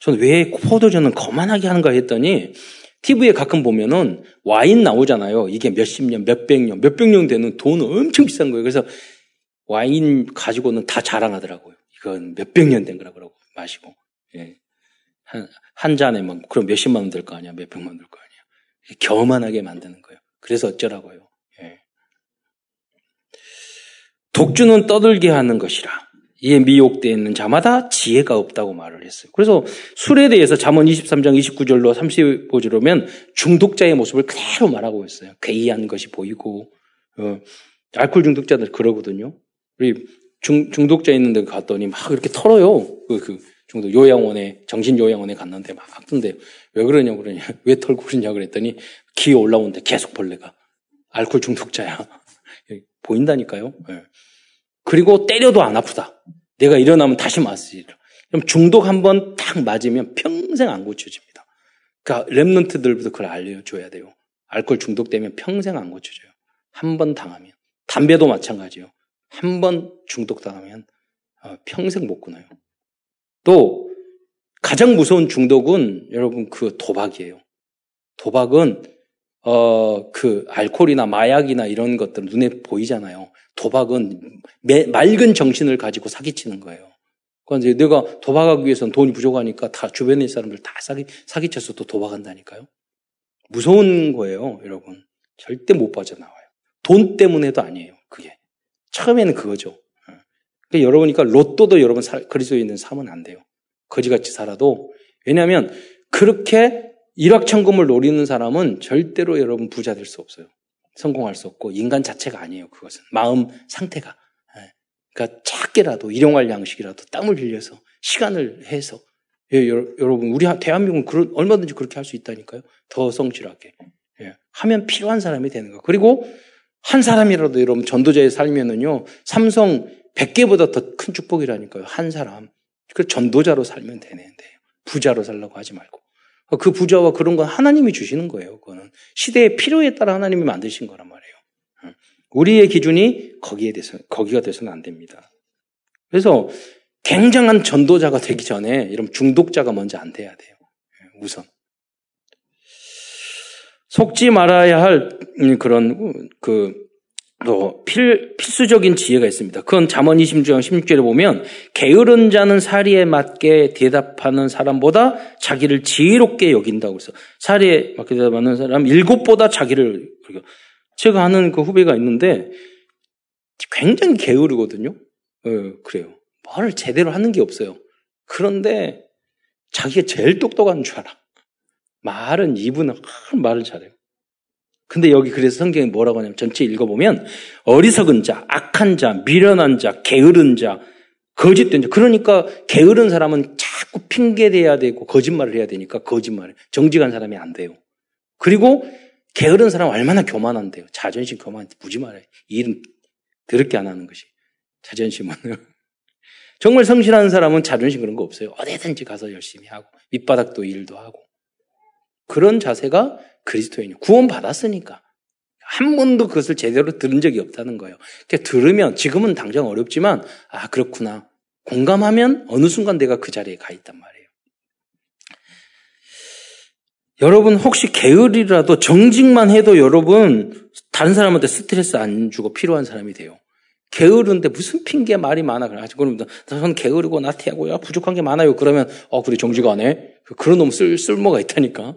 저는 왜 포도주는 거만하게 하는가 했더니 TV에 가끔 보면은 와인 나오잖아요. 이게 몇십 년, 몇백 년, 몇백 년 되는 돈 엄청 비싼 거예요. 그래서 와인 가지고는 다 자랑하더라고요. 이건 몇백 년 된 거라고 마시고. 예. 한, 한 잔에만, 그럼 몇십만 원 될 거 아니야. 몇 백만 원 될 거 아니야. 겨만하게 만드는 거예요. 그래서 어쩌라고요. 독주는 떠들게 하는 것이라. 이에 미혹되어 있는 자마다 지혜가 없다고 말을 했어요. 그래서 술에 대해서 잠언 23장 29절로 35절로 오면 중독자의 모습을 그대로 말하고 있어요. 괴이한 것이 보이고 어, 알코올 중독자들 그러거든요. 우리 중, 중독자 있는 데 갔더니 막 이렇게 털어요. 그, 그 중독 요양원에 정신 요양원에 갔는데 막 던데 왜 그러냐 그러냐 왜 털고 그러냐 그랬더니 기에 올라오는데 계속 벌레가 알코올 중독자야. 보인다니까요. 네. 그리고 때려도 안 아프다. 내가 일어나면 다시 맞으리라. 그럼 중독 한번탁 맞으면 평생 안 고쳐집니다. 그러니까 랩런트들부터 그걸 알려줘야 돼요. 알코올 중독되면 평생 안 고쳐져요. 한 번 당하면. 담배도 마찬가지요. 한 번 중독당하면 어, 평생 못 끊어요. 또 가장 무서운 중독은 여러분 그 도박이에요. 도박은 어, 그 알코올이나 마약이나 이런 것들 눈에 보이잖아요. 도박은 매, 맑은 정신을 가지고 사기치는 거예요. 그러니까 이제 내가 도박하기 위해서는 돈이 부족하니까 다 주변에 있는 사람들 다 사기, 사기쳐서 또 도박한다니까요. 무서운 거예요, 여러분. 절대 못 빠져나와요. 돈 때문에도 아니에요, 그게. 처음에는 그거죠. 예. 그러니까 여러분이니까 로또도 여러분 그리스도에 있는 삶은 안 돼요. 거지같이 살아도. 왜냐하면 그렇게 일확천금을 노리는 사람은 절대로 여러분 부자 될 수 없어요. 성공할 수 없고 인간 자체가 아니에요. 그것은 마음 상태가. 예. 그러니까 작게라도 일용할 양식이라도 땀을 흘려서 시간을 해서 예, 여러분, 우리 대한민국은 그런, 얼마든지 그렇게 할 수 있다니까요. 더 성실하게. 예, 하면 필요한 사람이 되는 거. 그리고 한 사람이라도 여러분 전도자에 살면은요, 삼성 100개보다 더 큰 축복이라니까요. 한 사람. 그 전도자로 살면 되는데 부자로 살라고 하지 말고. 그 부자와 그런 건 하나님이 주시는 거예요. 그거는 시대의 필요에 따라 하나님이 만드신 거란 말이에요. 우리의 기준이 거기에 대해서 거기가 돼서는 안 됩니다. 그래서 굉장한 전도자가 되기 전에 이런 중독자가 먼저 안 돼야 돼요. 우선 속지 말아야 할 그런 그 또 필, 필수적인 지혜가 있습니다. 그건 잠언 26장 16절에 보면 게으른 자는 사리에 맞게 대답하는 사람보다 자기를 지혜롭게 여긴다고 해서 사리에 맞게 대답하는 사람 일곱보다 자기를 제가 아는 그 후배가 있는데 굉장히 게으르거든요. 어, 그래요. 말을 제대로 하는 게 없어요. 그런데 자기가 제일 똑똑한 줄 알아. 말은 이분은 말을 잘해요. 근데 여기 그래서 성경에 뭐라고 하냐면 전체 읽어보면 어리석은 자, 악한 자, 미련한 자, 게으른 자, 거짓된 자. 그러니까 게으른 사람은 자꾸 핑계대야 되고 거짓말을 해야 되니까 거짓말을. 정직한 사람이 안 돼요. 그리고 게으른 사람은 얼마나 교만한데요. 자존심 교만, 무지 말해. 일은 더럽게 안 하는 것이. 자존심은. 정말 성실한 사람은 자존심 그런 거 없어요. 어디든지 가서 열심히 하고, 밑바닥도 일도 하고. 그런 자세가 그리스도인이 구원 받았으니까 한 번도 그것을 제대로 들은 적이 없다는 거예요. 그러니까 들으면 지금은 당장 어렵지만 아 그렇구나 공감하면 어느 순간 내가 그 자리에 가 있단 말이에요. 여러분 혹시 게으리라도 정직만 해도 여러분 다른 사람한테 스트레스 안 주고 필요한 사람이 돼요. 게으른데 무슨 핑계 말이 많아. 그래. 그러면 저는 게으르고 나태하고요. 부족한 게 많아요. 그러면 어 그래 정직 안 해. 그런 놈 쓸, 쓸모가 있다니까.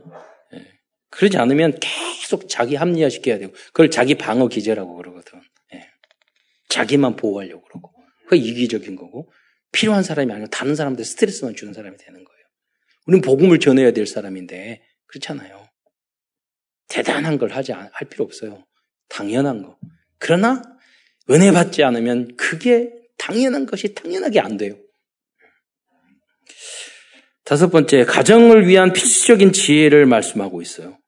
그러지 않으면 계속 자기 합리화시켜야 되고, 그걸 자기 방어 기제라고 그러거든. 예. 자기만 보호하려고 그러고. 그 이기적인 거고, 필요한 사람이 아니고 다른 사람한테 스트레스만 주는 사람이 되는 거예요. 우리는 복음을 전해야 될 사람인데, 그렇잖아요. 대단한 걸 하지, 할 필요 없어요. 당연한 거. 그러나, 은혜 받지 않으면 그게 당연한 것이 당연하게 안 돼요. 다섯 번째, 가정을 위한 필수적인 지혜를 말씀하고 있어요.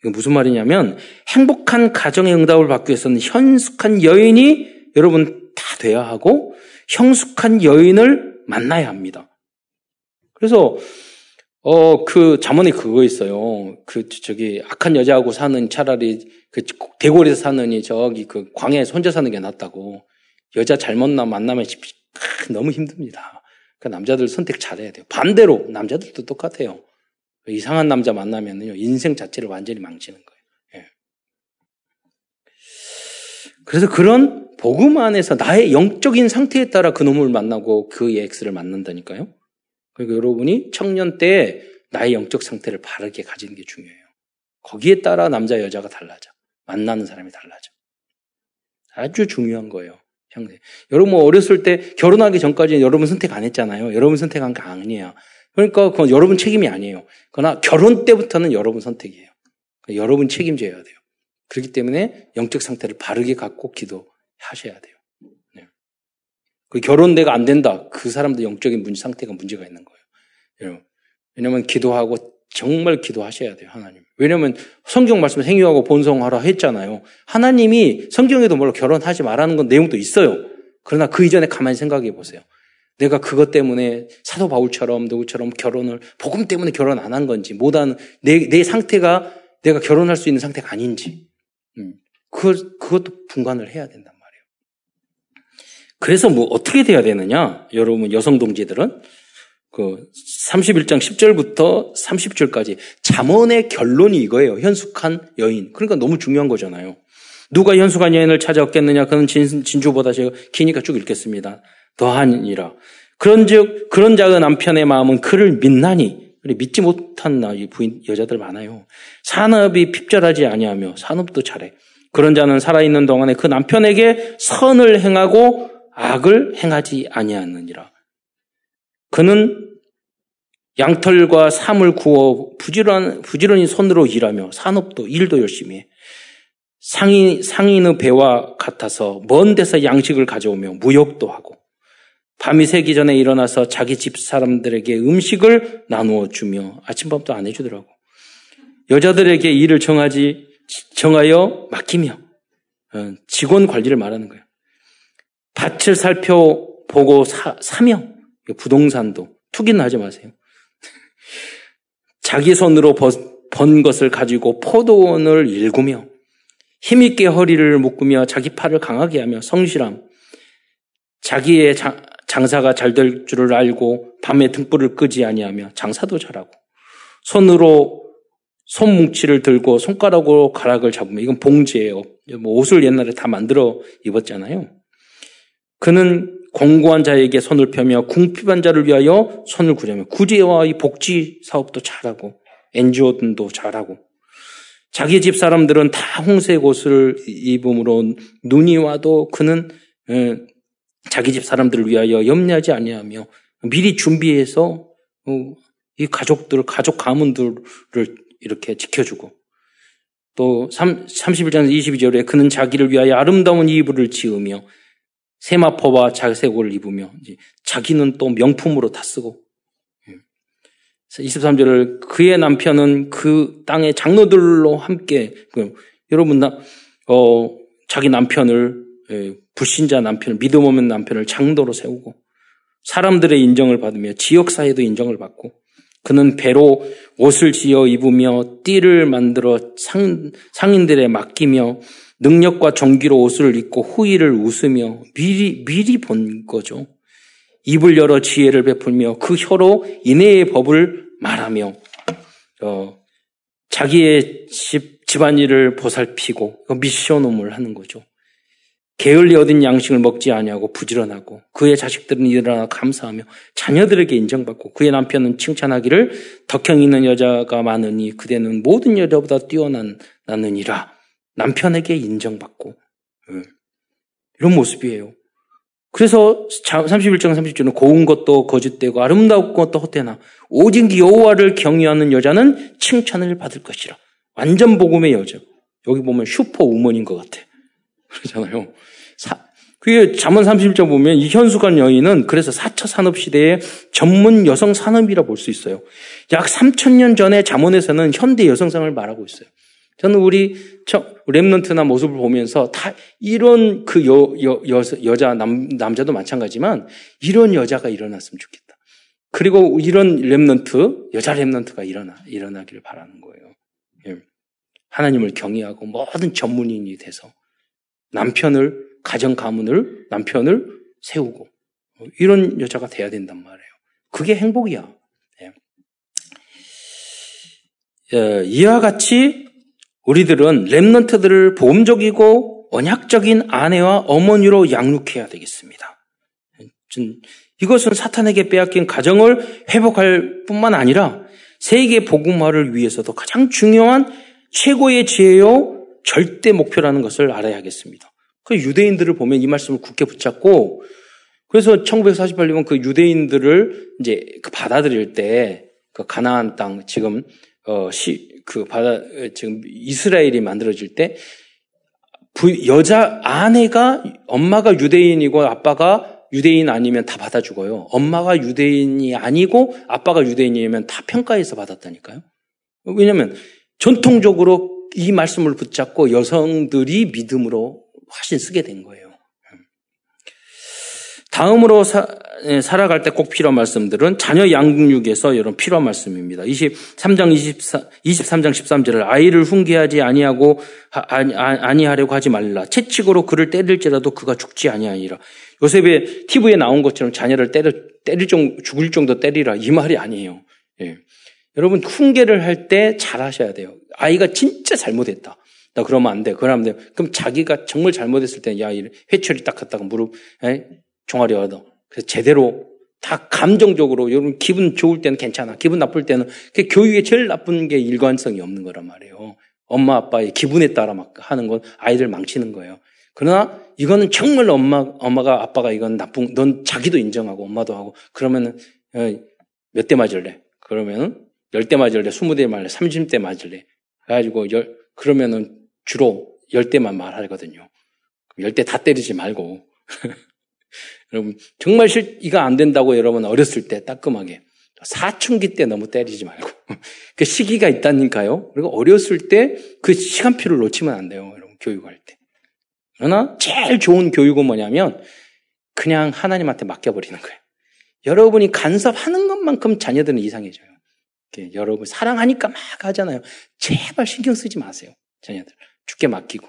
이게 무슨 말이냐면 행복한 가정의 응답을 받기 위해서는 현숙한 여인이 여러분 다 돼야 하고 형숙한 여인을 만나야 합니다. 그래서 어 그 자문에 그거 있어요. 그 저기 악한 여자하고 사는 차라리 그 대궐에서 사느니 저기 그 광야에 혼자 사는 게 낫다고. 여자 잘못 나 만나면 너무 힘듭니다. 그 남자들 선택 잘해야 돼요. 반대로 남자들도 똑같아요. 이상한 남자 만나면요 인생 자체를 완전히 망치는 거예요. 예. 그래서 그런 복음 안에서 나의 영적인 상태에 따라 그 놈을 만나고 그의 엑스를 만난다니까요. 그리고 여러분이 청년 때 나의 영적 상태를 바르게 가지는 게 중요해요. 거기에 따라 남자 여자가 달라져. 만나는 사람이 달라져. 아주 중요한 거예요. 형제. 여러분 뭐 어렸을 때 결혼하기 전까지 여러분 선택 안 했잖아요. 여러분 선택한 게 아니에요. 그러니까 그건 여러분 책임이 아니에요. 그러나 결혼 때부터는 여러분 선택이에요. 여러분 책임져야 돼요. 그렇기 때문에 영적 상태를 바르게 갖고 기도하셔야 돼요. 네. 그 결혼 내가 안 된다. 그 사람도 영적인 문제 상태가 문제가 있는 거예요. 왜냐면 기도하고 정말 기도하셔야 돼요, 하나님. 왜냐면 성경 말씀 행위하고 본성하라 했잖아요. 하나님이 성경에도 물론 결혼하지 말라는 건 내용도 있어요. 그러나 그 이전에 가만히 생각해 보세요. 내가 그것 때문에 사도 바울처럼 누구처럼 결혼을 복음 때문에 결혼 안 한 건지 못한 내, 내 상태가 내가 결혼할 수 있는 상태가 아닌지 음, 그 그것도 분간을 해야 된단 말이에요. 그래서 뭐 어떻게 돼야 되느냐? 여러분 여성 동지들은 그 31장 10절부터 30절까지 잠언의 결론이 이거예요. 현숙한 여인. 그러니까 너무 중요한 거잖아요. 누가 현숙한 여인을 찾아왔겠느냐? 그는 진, 진주보다 제가 기니까 쭉 읽겠습니다. 더하니라. 그런즉 그런 자의 남편의 마음은 그를 믿나니 믿지 못한 나 부인 여자들 많아요. 산업이 핍절하지 아니하며 산업도 잘해. 그런 자는 살아있는 동안에 그 남편에게 선을 행하고 악을 행하지 아니하느니라. 그는 양털과 삼을 구워 부지런, 부지런히 손으로 일하며 산업도 일도 열심히 해. 상인, 상인의 배와 같아서 먼 데서 양식을 가져오며 무역도 하고 밤이 새기 전에 일어나서 자기 집 사람들에게 음식을 나누어 주며 아침밥도 안 해주더라고. 여자들에게 일을 정하지 정하여 맡기며 어, 직원 관리를 말하는 거예요. 밭을 살펴보고 사, 사며 부동산도 투기는 하지 마세요. 자기 손으로 번 것을 가지고 포도원을 일구며 힘있게 허리를 묶으며 자기 팔을 강하게 하며 성실함 자기의 자, 장사가 잘 될 줄을 알고 밤에 등불을 끄지 아니하며 장사도 잘하고 손으로 손뭉치를 들고 손가락으로 가락을 잡으면 이건 봉지예요. 뭐 옷을 옛날에 다 만들어 입었잖아요. 그는 공고한 자에게 손을 펴며 궁핍한 자를 위하여 손을 구자며 구제와 이 복지 사업도 잘하고 NGO도 잘하고 자기 집 사람들은 다 홍색 옷을 입음으로 눈이 와도 그는 자기 집 사람들을 위하여 염려하지 아니하며 미리 준비해서 어, 이 가족들, 가족 가문들을 이렇게 지켜주고 또 31장 22절에 그는 자기를 위하여 아름다운 이불을 지으며 세마포와 자색옷을 입으며 자기는 또 명품으로 다 쓰고 23절을 예. 그의 남편은 그 땅의 장로들로 함께 그, 여러분 나 어, 자기 남편을 예, 불신자 남편을 믿음 없는 남편을 장도로 세우고 사람들의 인정을 받으며 지역 사회도 인정을 받고 그는 배로 옷을 지어 입으며 띠를 만들어 상, 상인들에 맡기며 능력과 정기로 옷을 입고 후일을 웃으며 미리, 미리 본 거죠. 입을 열어 지혜를 베풀며 그 혀로 인해의 법을 말하며, 어, 자기의 집, 집안일을 보살피고 미션홈을 하는 거죠. 게을리 얻은 양식을 먹지 아니하고 부지런하고 그의 자식들은 일어나 감사하며 자녀들에게 인정받고 그의 남편은 칭찬하기를 덕형 있는 여자가 많으니 그대는 모든 여자보다 뛰어난나느니라 남편에게 인정받고 예. 이런 모습이에요. 그래서 31장 30절은 고운 것도 거짓되고 아름다운 것도 헛되나 오직 여호와를 경외하는 여자는 칭찬을 받을 것이라. 완전 복음의 여자. 여기 보면 슈퍼 우먼인 것 같아. 그러잖아요. 그게 잠언 31장 보면 이 현숙한 여인은 그래서 4차 산업 시대의 전문 여성 산업이라 볼 수 있어요. 약 3천 년 전에 잠언에서는 현대 여성상을 말하고 있어요. 저는 우리 remnant나 모습을 보면서 다 이런 그 여, 여, 여, 여자, 남, 남자도 마찬가지지만 이런 여자가 일어났으면 좋겠다. 그리고 이런 remnant, 여자 remnant가 일어나, 일어나기를 바라는 거예요. 예. 하나님을 경외하고 모든 전문인이 돼서 남편을 가정 가문을 남편을 세우고 이런 여자가 돼야 된단 말이에요. 그게 행복이야. 예. 이와 같이 우리들은 렘넌트들을 보험적이고 언약적인 아내와 어머니로 양육해야 되겠습니다. 이것은 사탄에게 빼앗긴 가정을 회복할 뿐만 아니라 세계 복음화를 위해서도 가장 중요한 최고의 지혜요 절대 목표라는 것을 알아야겠습니다. 그 유대인들을 보면 이 말씀을 굳게 붙잡고 그래서 1948년 그 유대인들을 이제 그 받아들일 때 그 가나안 땅 지금 어 시그 바다 지금 이스라엘이 만들어질 때 부, 여자 아내가 엄마가 유대인이고 아빠가 유대인 아니면 다 받아 죽어요. 엄마가 유대인이 아니고 아빠가 유대인이면 다 평가해서 받았다니까요. 왜냐하면 전통적으로 이 말씀을 붙잡고 여성들이 믿음으로 훨씬 쓰게 된 거예요. 다음으로 사, 예, 살아갈 때 꼭 필요한 말씀들은 자녀 양육에서 이런 필요한 말씀입니다. 23장 24, 23장 13절을 아이를 훈계하지 아니하고 아니, 아니하려고 하지 말라. 채찍으로 그를 때릴지라도 그가 죽지 아니하니라. 요셉의 TV에 나온 것처럼 자녀를 때려 때릴 정도 죽을 정도 때리라 이 말이 아니에요. 예. 여러분 훈계를 할 때 잘하셔야 돼요. 아이가 진짜 잘못했다. 나 그러면 안 돼. 그러면 안 돼. 그럼 자기가 정말 잘못했을 때, 야, 회초리 딱 갖다가 무릎, 에? 종아리 얻어. 그래서 제대로 다 감정적으로, 여러분 기분 좋을 때는 괜찮아. 기분 나쁠 때는, 그 교육에 제일 나쁜 게 일관성이 없는 거란 말이에요. 엄마, 아빠의 기분에 따라 막 하는 건 아이들 망치는 거예요. 그러나 이거는 정말 엄마, 엄마가, 아빠가 이건 나쁜, 넌 자기도 인정하고 엄마도 하고, 그러면은, 몇 대 맞을래? 그러면은, 열대 맞을래? 스무 대 맞을래? 삼십 대 맞을래? 그래가지고, 열, 그러면은 주로 열 대만 말하거든요. 열대 다 때리지 말고. 여러분, 정말 실, 이거 안 된다고 여러분 어렸을 때 따끔하게. 사춘기 때 너무 때리지 말고. 그 시기가 있다니까요. 그리고 어렸을 때 그 시간표를 놓치면 안 돼요. 여러분, 교육할 때. 그러나 제일 좋은 교육은 뭐냐면 그냥 하나님한테 맡겨버리는 거예요. 여러분이 간섭하는 것만큼 자녀들은 이상해져요. 여러분 사랑하니까 막 하잖아요. 제발 신경 쓰지 마세요. 자녀들. 죽게 맡기고.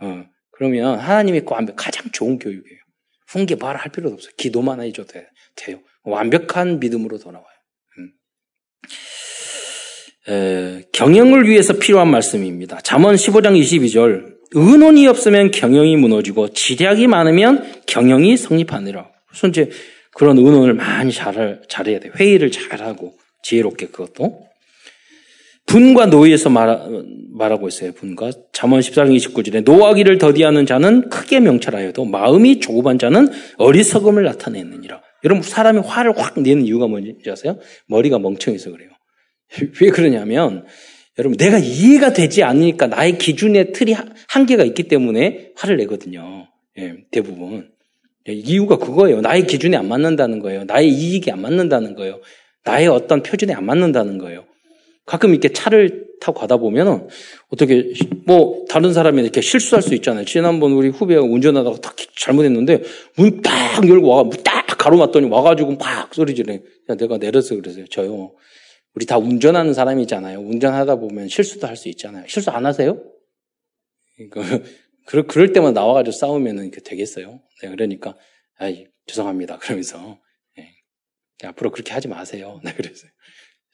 어, 그러면 하나님이 완벽 가장 좋은 교육이에요. 훈계 말할 할 필요도 없어요. 기도만 해줘도 돼요. 완벽한 믿음으로 돌아와요. 음. 에, 경영을 위해서 필요한 말씀입니다. 잠언 15장 22절. 은혼이 없으면 경영이 무너지고 지략이 많으면 경영이 성립하느라. 그래서 이제 그런 은혼을 많이 잘, 잘해야 돼요. 회의를 잘하고 지혜롭게 그것도. 분과 노예에서 말, 말하고 있어요. 분과. 잠언 14장 29절에 노하기를 더디하는 자는 크게 명철하여도 마음이 조급한 자는 어리석음을 나타내느니라. 여러분 사람이 화를 확 내는 이유가 뭔지 아세요? 머리가 멍청해서 그래요. 왜 그러냐면 여러분 내가 이해가 되지 않으니까 나의 기준의 틀이 한계가 있기 때문에 화를 내거든요. 예, 대부분. 이유가 그거예요. 나의 기준에 안 맞는다는 거예요. 나의 이익이 안 맞는다는 거예요. 나의 어떤 표준에 안 맞는다는 거예요. 가끔 이렇게 차를 타고 가다 보면 어떻게 뭐 다른 사람이 이렇게 실수할 수 있잖아요. 지난번 우리 후배가 운전하다가 딱 잘못했는데 문 딱 열고 와, 딱 가로막더니 와가지고 막 소리 지르네. 내가 내려서 그러세요. 저요. 우리 다 운전하는 사람이잖아요. 운전하다 보면 실수도 할 수 있잖아요. 실수 안 하세요? 그러니까 그럴, 그럴 때만 나와가지고 싸우면은 되겠어요. 네, 그러니까, 아이, 죄송합니다. 그러면서, 네. 앞으로 그렇게 하지 마세요. 네, 그래서.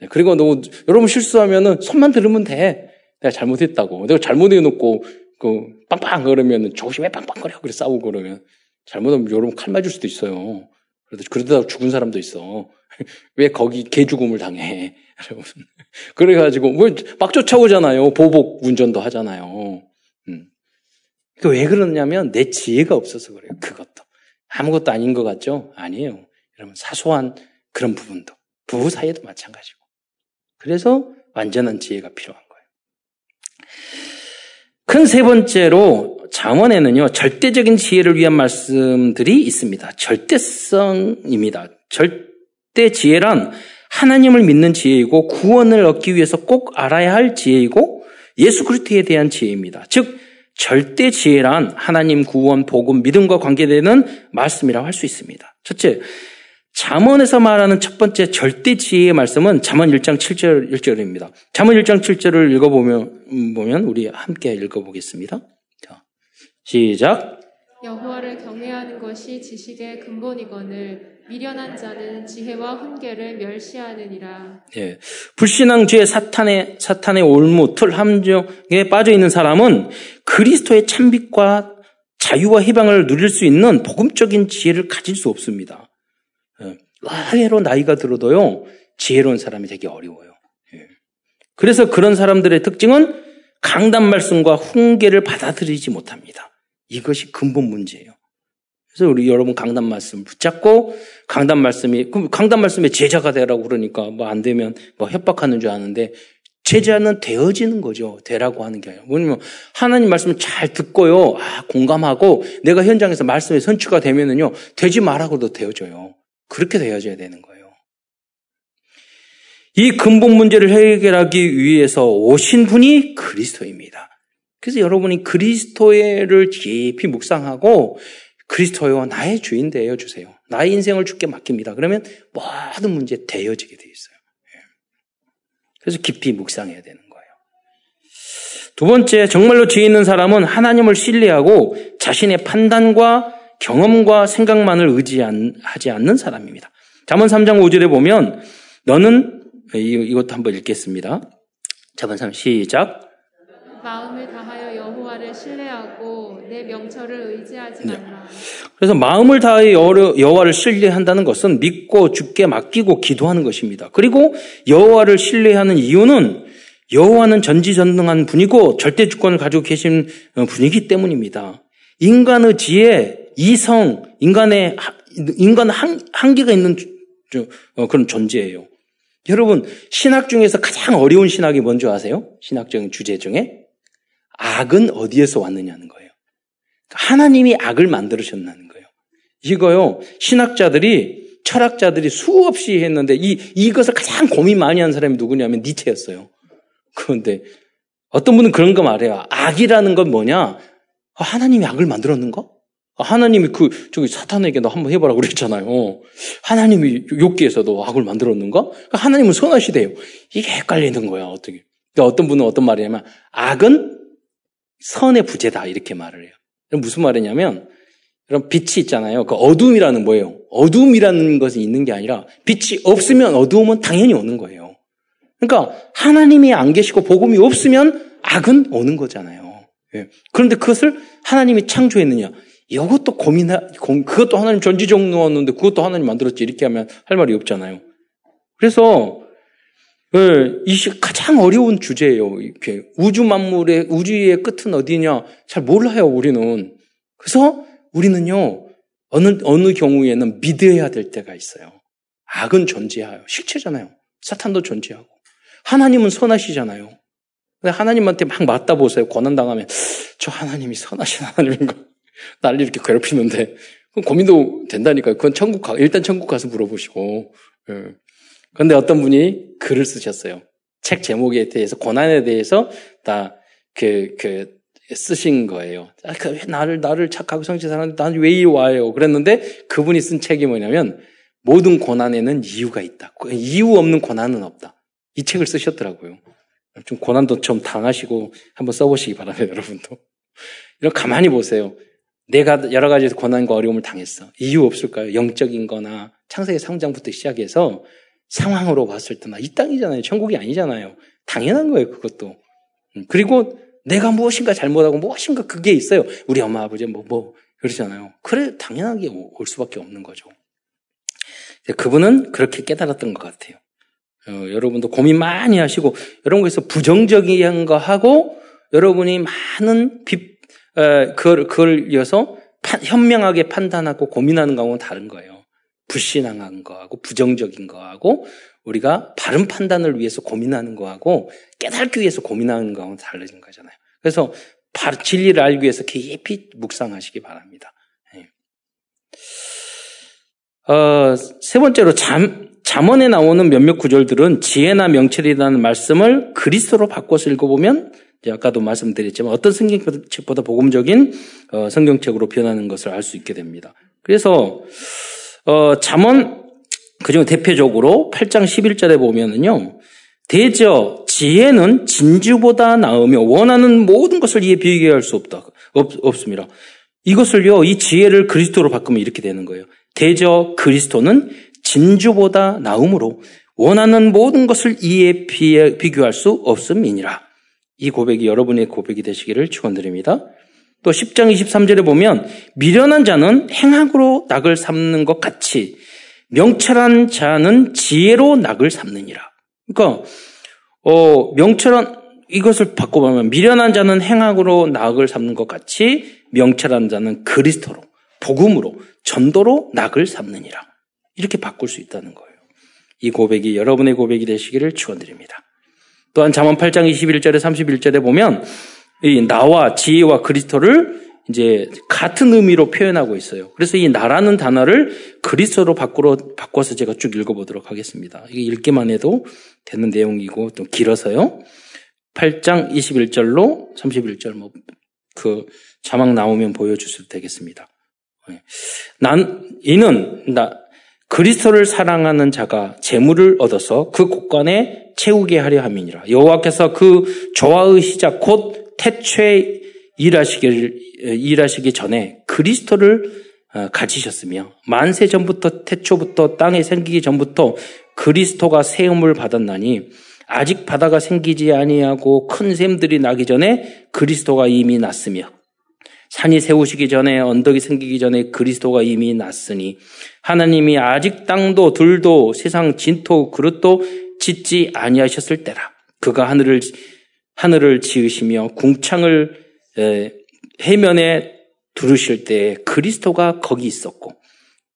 네, 그리고 너, 여러분 실수하면은 손만 들으면 돼. 내가 잘못했다고. 내가 잘못해놓고, 그, 빵빵 그러면은 조심해 빵빵거려. 그래 싸우고 그러면. 잘못하면 여러분 칼 맞을 수도 있어요. 그래도 그러다 죽은 사람도 있어. 왜 거기 개 죽음을 당해? 여러분. 그래가지고, 뭐막 쫓아오잖아요. 보복 운전도 하잖아요. 음. 왜 그러냐면 내 지혜가 없어서 그래요. 그것도. 아무것도 아닌 것 같죠? 아니에요. 여러분, 사소한 그런 부분도. 부부 사이에도 마찬가지고. 그래서 완전한 지혜가 필요한 거예요. 큰 세 번째로 잠언에는요, 절대적인 지혜를 위한 말씀들이 있습니다. 절대성입니다. 절대 지혜란 하나님을 믿는 지혜이고 구원을 얻기 위해서 꼭 알아야 할 지혜이고 예수 그리스도에 대한 지혜입니다. 즉 절대 지혜란 하나님 구원, 복음, 믿음과 관계되는 말씀이라고 할 수 있습니다. 첫째, 잠언에서 말하는 첫 번째 절대 지혜의 말씀은 잠언 1장 7절 1절입니다. 잠언 1장 7절을 읽어 보면 보면 우리 함께 읽어 보겠습니다. 자, 시작.
여호와를 경외하는 것이 지식의 근본이거늘 미련한 자는 지혜와 훈계를 멸시하느니라.
예. 불신앙주의 사탄의 사탄의 올무 틀 함정에 빠져 있는 사람은 그리스도의 참빛과 자유와 희망을 누릴 수 있는 복음적인 지혜를 가질 수 없습니다. 예. 의외로 나이가 들어도요 지혜로운 사람이 되기 어려워요. 예. 그래서 그런 사람들의 특징은 강단 말씀과 훈계를 받아들이지 못합니다. 이것이 근본 문제예요. 그래서 우리 여러분 강단 말씀 붙잡고 강단 말씀이 그럼 강단 말씀에 제자가 되라고 그러니까 뭐 안 되면 뭐 협박하는 줄 아는데 제자는 되어지는 거죠. 되라고 하는 게 아니라 뭐냐면 하나님 말씀을 잘 듣고요. 아, 공감하고 내가 현장에서 말씀에 선취가 되면은요. 되지 말라고도 되어져요. 그렇게 되어져야 되는 거예요. 이 근본 문제를 해결하기 위해서 오신 분이 그리스도입니다. 그래서 여러분이 그리스도를 깊이 묵상하고 그리스도요 나의 주인 되어 주세요. 나의 인생을 주께 맡깁니다. 그러면 모든 문제 되어지게 돼 있어요. 예. 그래서 깊이 묵상해야 되는 거예요. 두 번째, 정말로 지혜 있는 사람은 하나님을 신뢰하고 자신의 판단과 경험과 생각만을 의지하지 않는 사람입니다. 잠언 3장 5절에 보면 너는 이것도 한번 읽겠습니다. 잠언 3 시작.
마음을 다하여 여호와를 신뢰하고 내 명철을 의지하지 네. 말라.
그래서 마음을 다하여 여호와를 신뢰한다는 것은 믿고 죽게 맡기고 기도하는 것입니다. 그리고 여호와를 신뢰하는 이유는 여호와는 전지전능한 분이고 절대 주권을 가지고 계신 분이기 때문입니다. 인간의 지혜, 이성, 인간의 인간 한, 한계가 있는 어, 그런 존재예요. 여러분 신학 중에서 가장 어려운 신학이 뭔지 아세요? 신학적인 주제 중에 악은 어디에서 왔느냐는 거예요. 하나님이 악을 만들으셨다는 거예요. 이거요, 신학자들이, 철학자들이 수없이 했는데, 이, 이것을 가장 고민 많이 한 사람이 누구냐면 니체였어요. 그런데, 어떤 분은 그런 거 말해요. 악이라는 건 뭐냐? 하나님이 악을 만들었는가? 하나님이 그, 저기 사탄에게 너 한번 해봐라 그랬잖아요. 하나님이 욕기에서도 악을 만들었는가? 그러니까 하나님은 선하시대요. 이게 헷갈리는 거야, 어떻게. 그러니까 어떤 분은 어떤 말이냐면, 악은 선의 부재다, 이렇게 말을 해요. 무슨 말이냐면, 그럼 빛이 있잖아요. 그 어둠이라는 뭐예요? 어둠이라는 것이 있는 게 아니라, 빛이 없으면 어두움은 당연히 오는 거예요. 그러니까, 하나님이 안 계시고 복음이 없으면 악은 오는 거잖아요. 예. 그런데 그것을 하나님이 창조했느냐? 이것도 고민하, 그것도 하나님 전지적 놓았는데 그것도 하나님 만들었지. 이렇게 하면 할 말이 없잖아요. 그래서, 예, 이 가장 어려운 주제예요. 이렇게 우주 만물의, 우주의 끝은 어디냐? 잘 몰라요, 우리는. 그래서 우리는요, 어느, 어느 경우에는 믿어야 될 때가 있어요. 악은 존재해요. 실체잖아요. 사탄도 존재하고. 하나님은 선하시잖아요. 근데 하나님한테 막 맞다 보세요. 고난당하면, 저 하나님이 선하신 하나님인가? 나를 이렇게 괴롭히는데 그럼 고민도 된다니까요. 그건 천국 가 일단 천국 가서 물어보시고. 예. 그런데 어떤 분이 글을 쓰셨어요. 책 제목에 대해서 고난에 대해서 다그 그 쓰신 거예요. 아, 그 나를 나를 착하고 성실하는데 나는 왜 이리 와요? 그랬는데 그분이 쓴 책이 뭐냐면 모든 고난에는 이유가 있다. 그 이유 없는 고난은 없다. 이 책을 쓰셨더라고요. 좀 고난도 좀 당하시고 한번 써보시기 바랍니다, 여러분도. 이런 가만히 보세요. 내가 여러 가지 고난과 어려움을 당했어. 이유 없을까요? 영적인 거나 창세기 상장부터 시작해서 상황으로 봤을 때나 이 땅이잖아요. 천국이 아니잖아요. 당연한 거예요, 그것도. 음, 그리고 내가 무엇인가 잘못하고 무엇인가 그게 있어요. 우리 엄마, 아버지 뭐, 뭐, 그러잖아요. 그래, 당연하게 올 수밖에 없는 거죠. 그분은 그렇게 깨달았던 것 같아요. 어, 여러분도 고민 많이 하시고, 여러분 그래서 부정적인 거 하고, 여러분이 많은 비, 그걸, 그걸 이어서 현명하게 판단하고 고민하는 거하고는 다른 거예요. 불신앙한 거하고 부정적인 거하고 우리가 바른 판단을 위해서 고민하는 거하고 깨닫기 위해서 고민하는 거하고는 다른 거잖아요. 그래서 진리를 알기 위해서 깊이 묵상하시기 바랍니다. 네. 어, 세 번째로 잠, 잠언에 나오는 몇몇 구절들은 지혜나 명철이라는 말씀을 그리스도로 바꿔서 읽어보면 아까도 말씀드렸지만 어떤 성경책보다 복음적인 어, 성경책으로 변하는 것을 알 수 있게 됩니다. 그래서 어, 잠언 그중 대표적으로 8장 11절에 보면은요. 대저 지혜는 진주보다 나으며 원하는 모든 것을 이에 비교할 수 없다. 없, 없습니다. 이것을요, 이 지혜를 그리스도로 바꾸면 이렇게 되는 거예요. 대저 그리스도는 진주보다 나음으로 원하는 모든 것을 이에 비교할 수 없음이니라. 이 고백이 여러분의 고백이 되시기를 축원드립니다. 또 10장 23절에 보면 미련한 자는 행악으로 낙을 삼는 것 같이 명철한 자는 지혜로 낙을 삼느니라. 그러니까 어, 명철한 이것을 바꿔보면 미련한 자는 행악으로 낙을 삼는 것 같이 명철한 자는 그리스도로 복음으로 전도로 낙을 삼느니라. 이렇게 바꿀 수 있다는 거예요. 이 고백이 여러분의 고백이 되시기를 축원드립니다. 또한 잠언 8장 21절에 31절에 보면 이 나와 지혜와 그리스도를 이제 같은 의미로 표현하고 있어요. 그래서 이 나라는 단어를 그리스도로 바꾸러, 바꿔서 제가 쭉 읽어보도록 하겠습니다. 이게 읽기만 해도 되는 내용이고 또 길어서요. 8장 21절로 31절 뭐 그 자막 나오면 보여주셔도 되겠습니다. 네. 난 이는 나 그리스도를 사랑하는 자가 재물을 얻어서 그 곳간에 채우게 하려 함이니라. 여호와께서 그 조화의 시작 곧 태초에 일하시기 일하시기 전에 그리스도를 어, 가지셨으며 만세 전부터 태초부터 땅에 생기기 전부터 그리스도가 세움을 받았나니 아직 바다가 생기지 아니하고 큰 샘들이 나기 전에 그리스도가 이미 났으며 산이 세우시기 전에 언덕이 생기기 전에 그리스도가 이미 났으니 하나님이 아직 땅도 들도 세상 진토 그릇도 짓지 아니하셨을 때라. 그가 하늘을 하늘을 지으시며 궁창을 에, 해면에 두르실 때 그리스도가 거기 있었고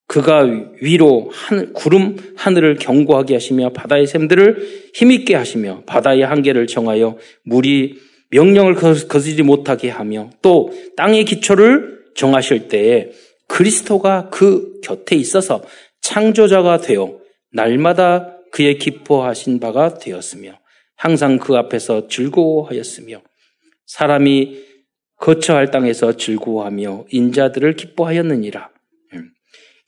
그가 위로 하늘, 구름 하늘을 견고하게 하시며 바다의 샘들을 힘있게 하시며 바다의 한계를 정하여 물이 명령을 거스지 못하게 하며 또 땅의 기초를 정하실 때에 그리스도가 그 곁에 있어서 창조자가 되어 날마다 그의 기뻐하신 바가 되었으며 항상 그 앞에서 즐거워하였으며 사람이 거처할 땅에서 즐거워하며 인자들을 기뻐하였느니라. 음.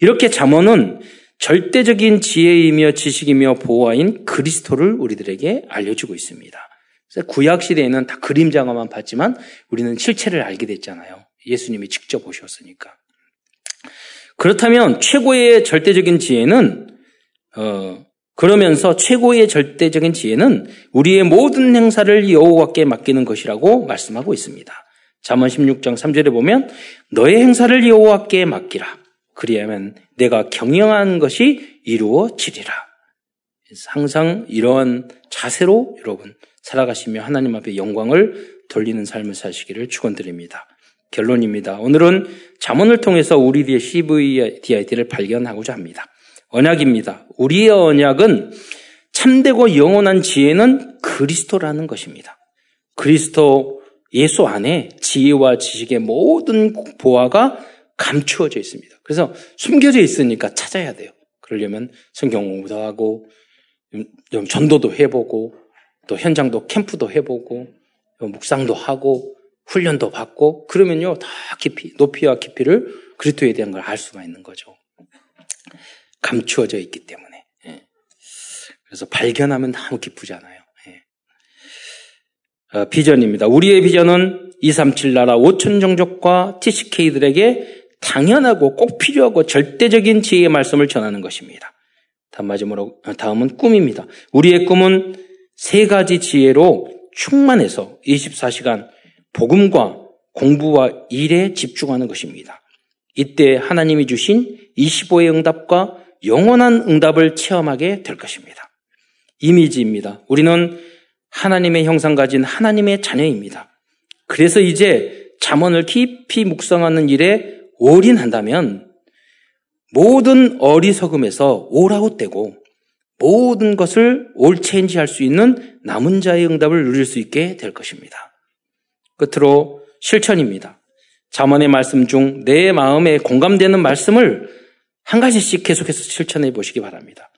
이렇게 잠언은 절대적인 지혜이며 지식이며 보화인 그리스도를 우리들에게 알려주고 있습니다. 구약 시대에는 다 그림자가만 봤지만 우리는 실체를 알게 됐잖아요. 예수님이 직접 오셨으니까. 그렇다면 최고의 절대적인 지혜는 어, 그러면서 최고의 절대적인 지혜는 우리의 모든 행사를 여호와께 맡기는 것이라고 말씀하고 있습니다. 잠언 16장 3절에 보면 너의 행사를 여호와께 맡기라. 그리하면 내가 경영한 것이 이루어지리라. 항상 이러한 자세로 여러분 살아가시며 하나님 앞에 영광을 돌리는 삶을 사시기를 축원드립니다. 결론입니다. 오늘은 잠언을 통해서 우리의 CVDID를 발견하고자 합니다. 언약입니다. 우리의 언약은 참되고 영원한 지혜는 그리스도라는 것입니다. 그리스도 예수 안에 지혜와 지식의 모든 보화가 감추어져 있습니다. 그래서 숨겨져 있으니까 찾아야 돼요. 그러려면 성경 공부도 하고, 좀 전도도 해보고, 또 현장도 캠프도 해보고, 묵상도 하고, 훈련도 받고, 그러면요, 다 깊이, 높이와 깊이를 그리스도에 대한 걸 알 수가 있는 거죠. 감추어져 있기 때문에. 예. 그래서 발견하면 너무 기쁘잖아요. 예. 어, 비전입니다. 우리의 비전은 237 나라 5천 종족과 TCK들에게 당연하고 꼭 필요하고 절대적인 지혜의 말씀을 전하는 것입니다. 마지막으로 어, 다음은 꿈입니다. 우리의 꿈은 세 가지 지혜로 충만해서 24시간 복음과 공부와 일에 집중하는 것입니다. 이때 하나님이 주신 25의 응답과 영원한 응답을 체험하게 될 것입니다. 이미지입니다. 우리는 하나님의 형상 가진 하나님의 자녀입니다. 그래서 이제 잠언을 깊이 묵상하는 일에 올인한다면 모든 어리석음에서 올아웃되고 모든 것을 올체인지할 수 있는 남은 자의 응답을 누릴 수 있게 될 것입니다. 끝으로 실천입니다. 잠언의 말씀 중 내 마음에 공감되는 말씀을 한 가지씩 계속해서 실천해 보시기 바랍니다.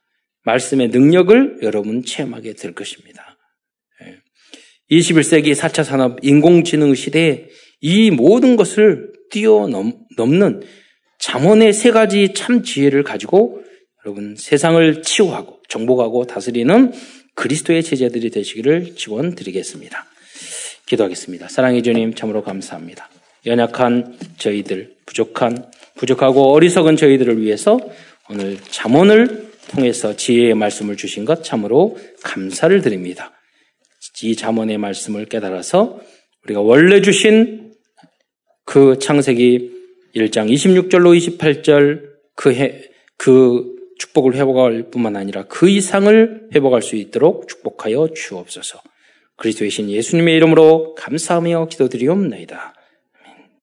말씀의 능력을 여러분 체험하게 될 것입니다. 21세기 예. 4차 산업 인공지능 시대에 이 모든 것을 뛰어넘는 잠언의 세 가지 참 지혜를 가지고 여러분 세상을 치유하고 정복하고 다스리는 그리스도의 제자들이 되시기를 지원드리겠습니다. 기도하겠습니다. 사랑의 주님 참으로 감사합니다. 연약한 저희들, 부족한 부족하고 어리석은 저희들을 위해서 오늘 잠언을 통해서 지혜의 말씀을 주신 것 참으로 감사를 드립니다. 이 잠언의 말씀을 깨달아서 우리가 원래 주신 그 창세기 1장 26절로 28절 그, 해, 그 축복을 회복할 뿐만 아니라 그 이상을 회복할 수 있도록 축복하여 주옵소서. 그리스도의 신 예수님의 이름으로 감사하며 기도드리옵나이다.